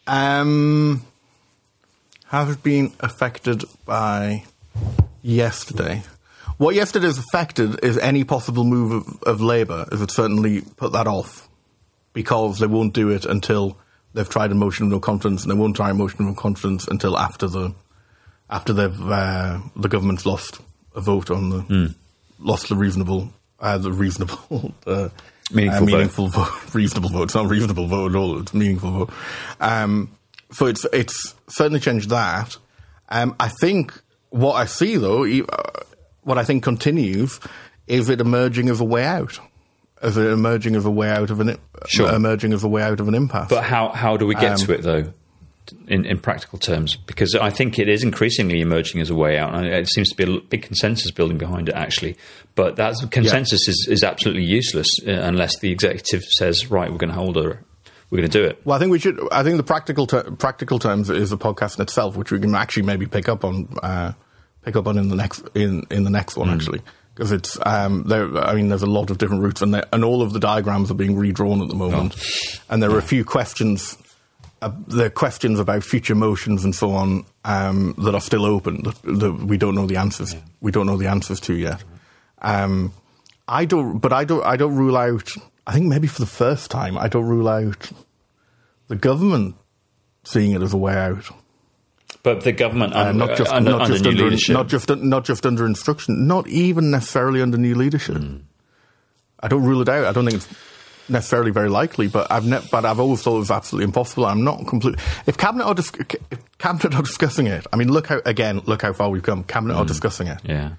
Um, has it been affected by yesterday? What yesterday has affected is any possible move of, of Labour. Is it certainly put that off because they won't do it until they've tried a motion of no confidence, and they won't try a motion of no confidence until after the after they've uh, the government's lost a vote on the Hmm. lost the reasonable uh, the reasonable *laughs* uh, Meaningful uh, vote. meaningful vote. *laughs* reasonable vote. It's not a reasonable vote at all. It's a meaningful vote. Um, so it's it's certainly changed that. Um, I think what I see though, uh, what I think continues, is it emerging as a way out, as it emerging as a way out of an Sure. emerging as a way out of an impasse. But how how do we get Um, to it though? In, in practical terms, because I think it is increasingly emerging as a way out, and it seems to be a big consensus building behind it, actually. But that consensus is, is absolutely useless uh, unless the executive says, "Right, we're going to hold her, we're going to do it." Well, I think we should. I think the practical ter- practical terms is the podcast in itself, which we can actually maybe pick up on uh, pick up on in the next in in the next one actually because it's um, there. I mean, there's a lot of different routes, and and all of the diagrams are being redrawn at the moment, and there are a few questions. Uh, there are questions about future motions and so on um, that are still open that, that we don't know the answers. We don't know the answers to yet. Um, I don't, but I don't. I don't rule out. I think maybe for the first time, I don't rule out the government seeing it as a way out, But the government, uh, not just under, not under just new under leadership, not just not just under instruction, not even necessarily under new leadership. Hmm. I don't rule it out. I don't think it's necessarily very likely, but I've ne- but I've always thought it was absolutely impossible. I'm not completely. If cabinet are dis- if cabinet are discussing it, I mean, look how again, look how far we've come. Cabinet Hmm. are discussing it. yeah,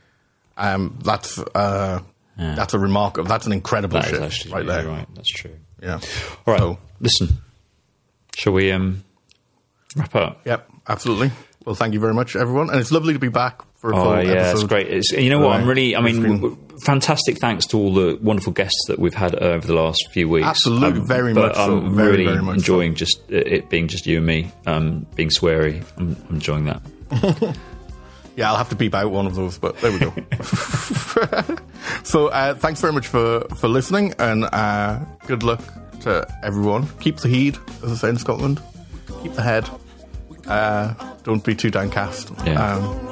Um, that's uh, that's a remarkable. That's an incredible that shift actually right there. right. That's true. Yeah. All right, So- listen. Shall we um, wrap up? Yep, absolutely. Well, thank you very much, everyone, and it's lovely to be back for a full Oh yeah, episode. it's great. It's, you know what? I'm really. I mean, fantastic. Thanks to all the wonderful guests that we've had over the last few weeks. Um, Absolutely, very much so. I'm Very, really very much enjoying just it- being just you and me, um, being sweary. I'm, I'm enjoying that. Yeah, *laughs* Yeah, I'll have to beep out one of those, but there we go. *laughs* so, uh, thanks very much for, for listening, and uh, good luck to everyone. Keep the heed, as I say in Scotland. Keep the head. Uh, don't be too downcast. Yeah. Um,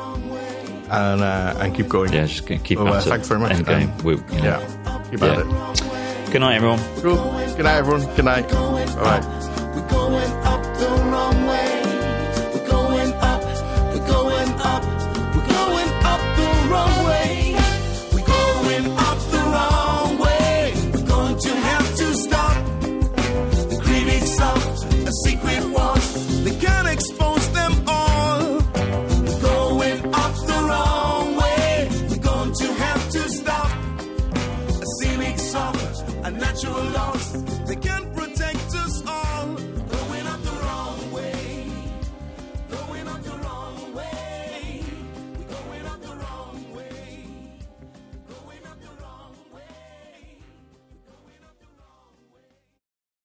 and uh, and keep going. Yeah, just keep So, uh, at it. thanks very much. End game. Um, We- you know. Yeah. Keep at it. Good night, everyone. Cool. Good night, everyone. Good night. All right. We're going up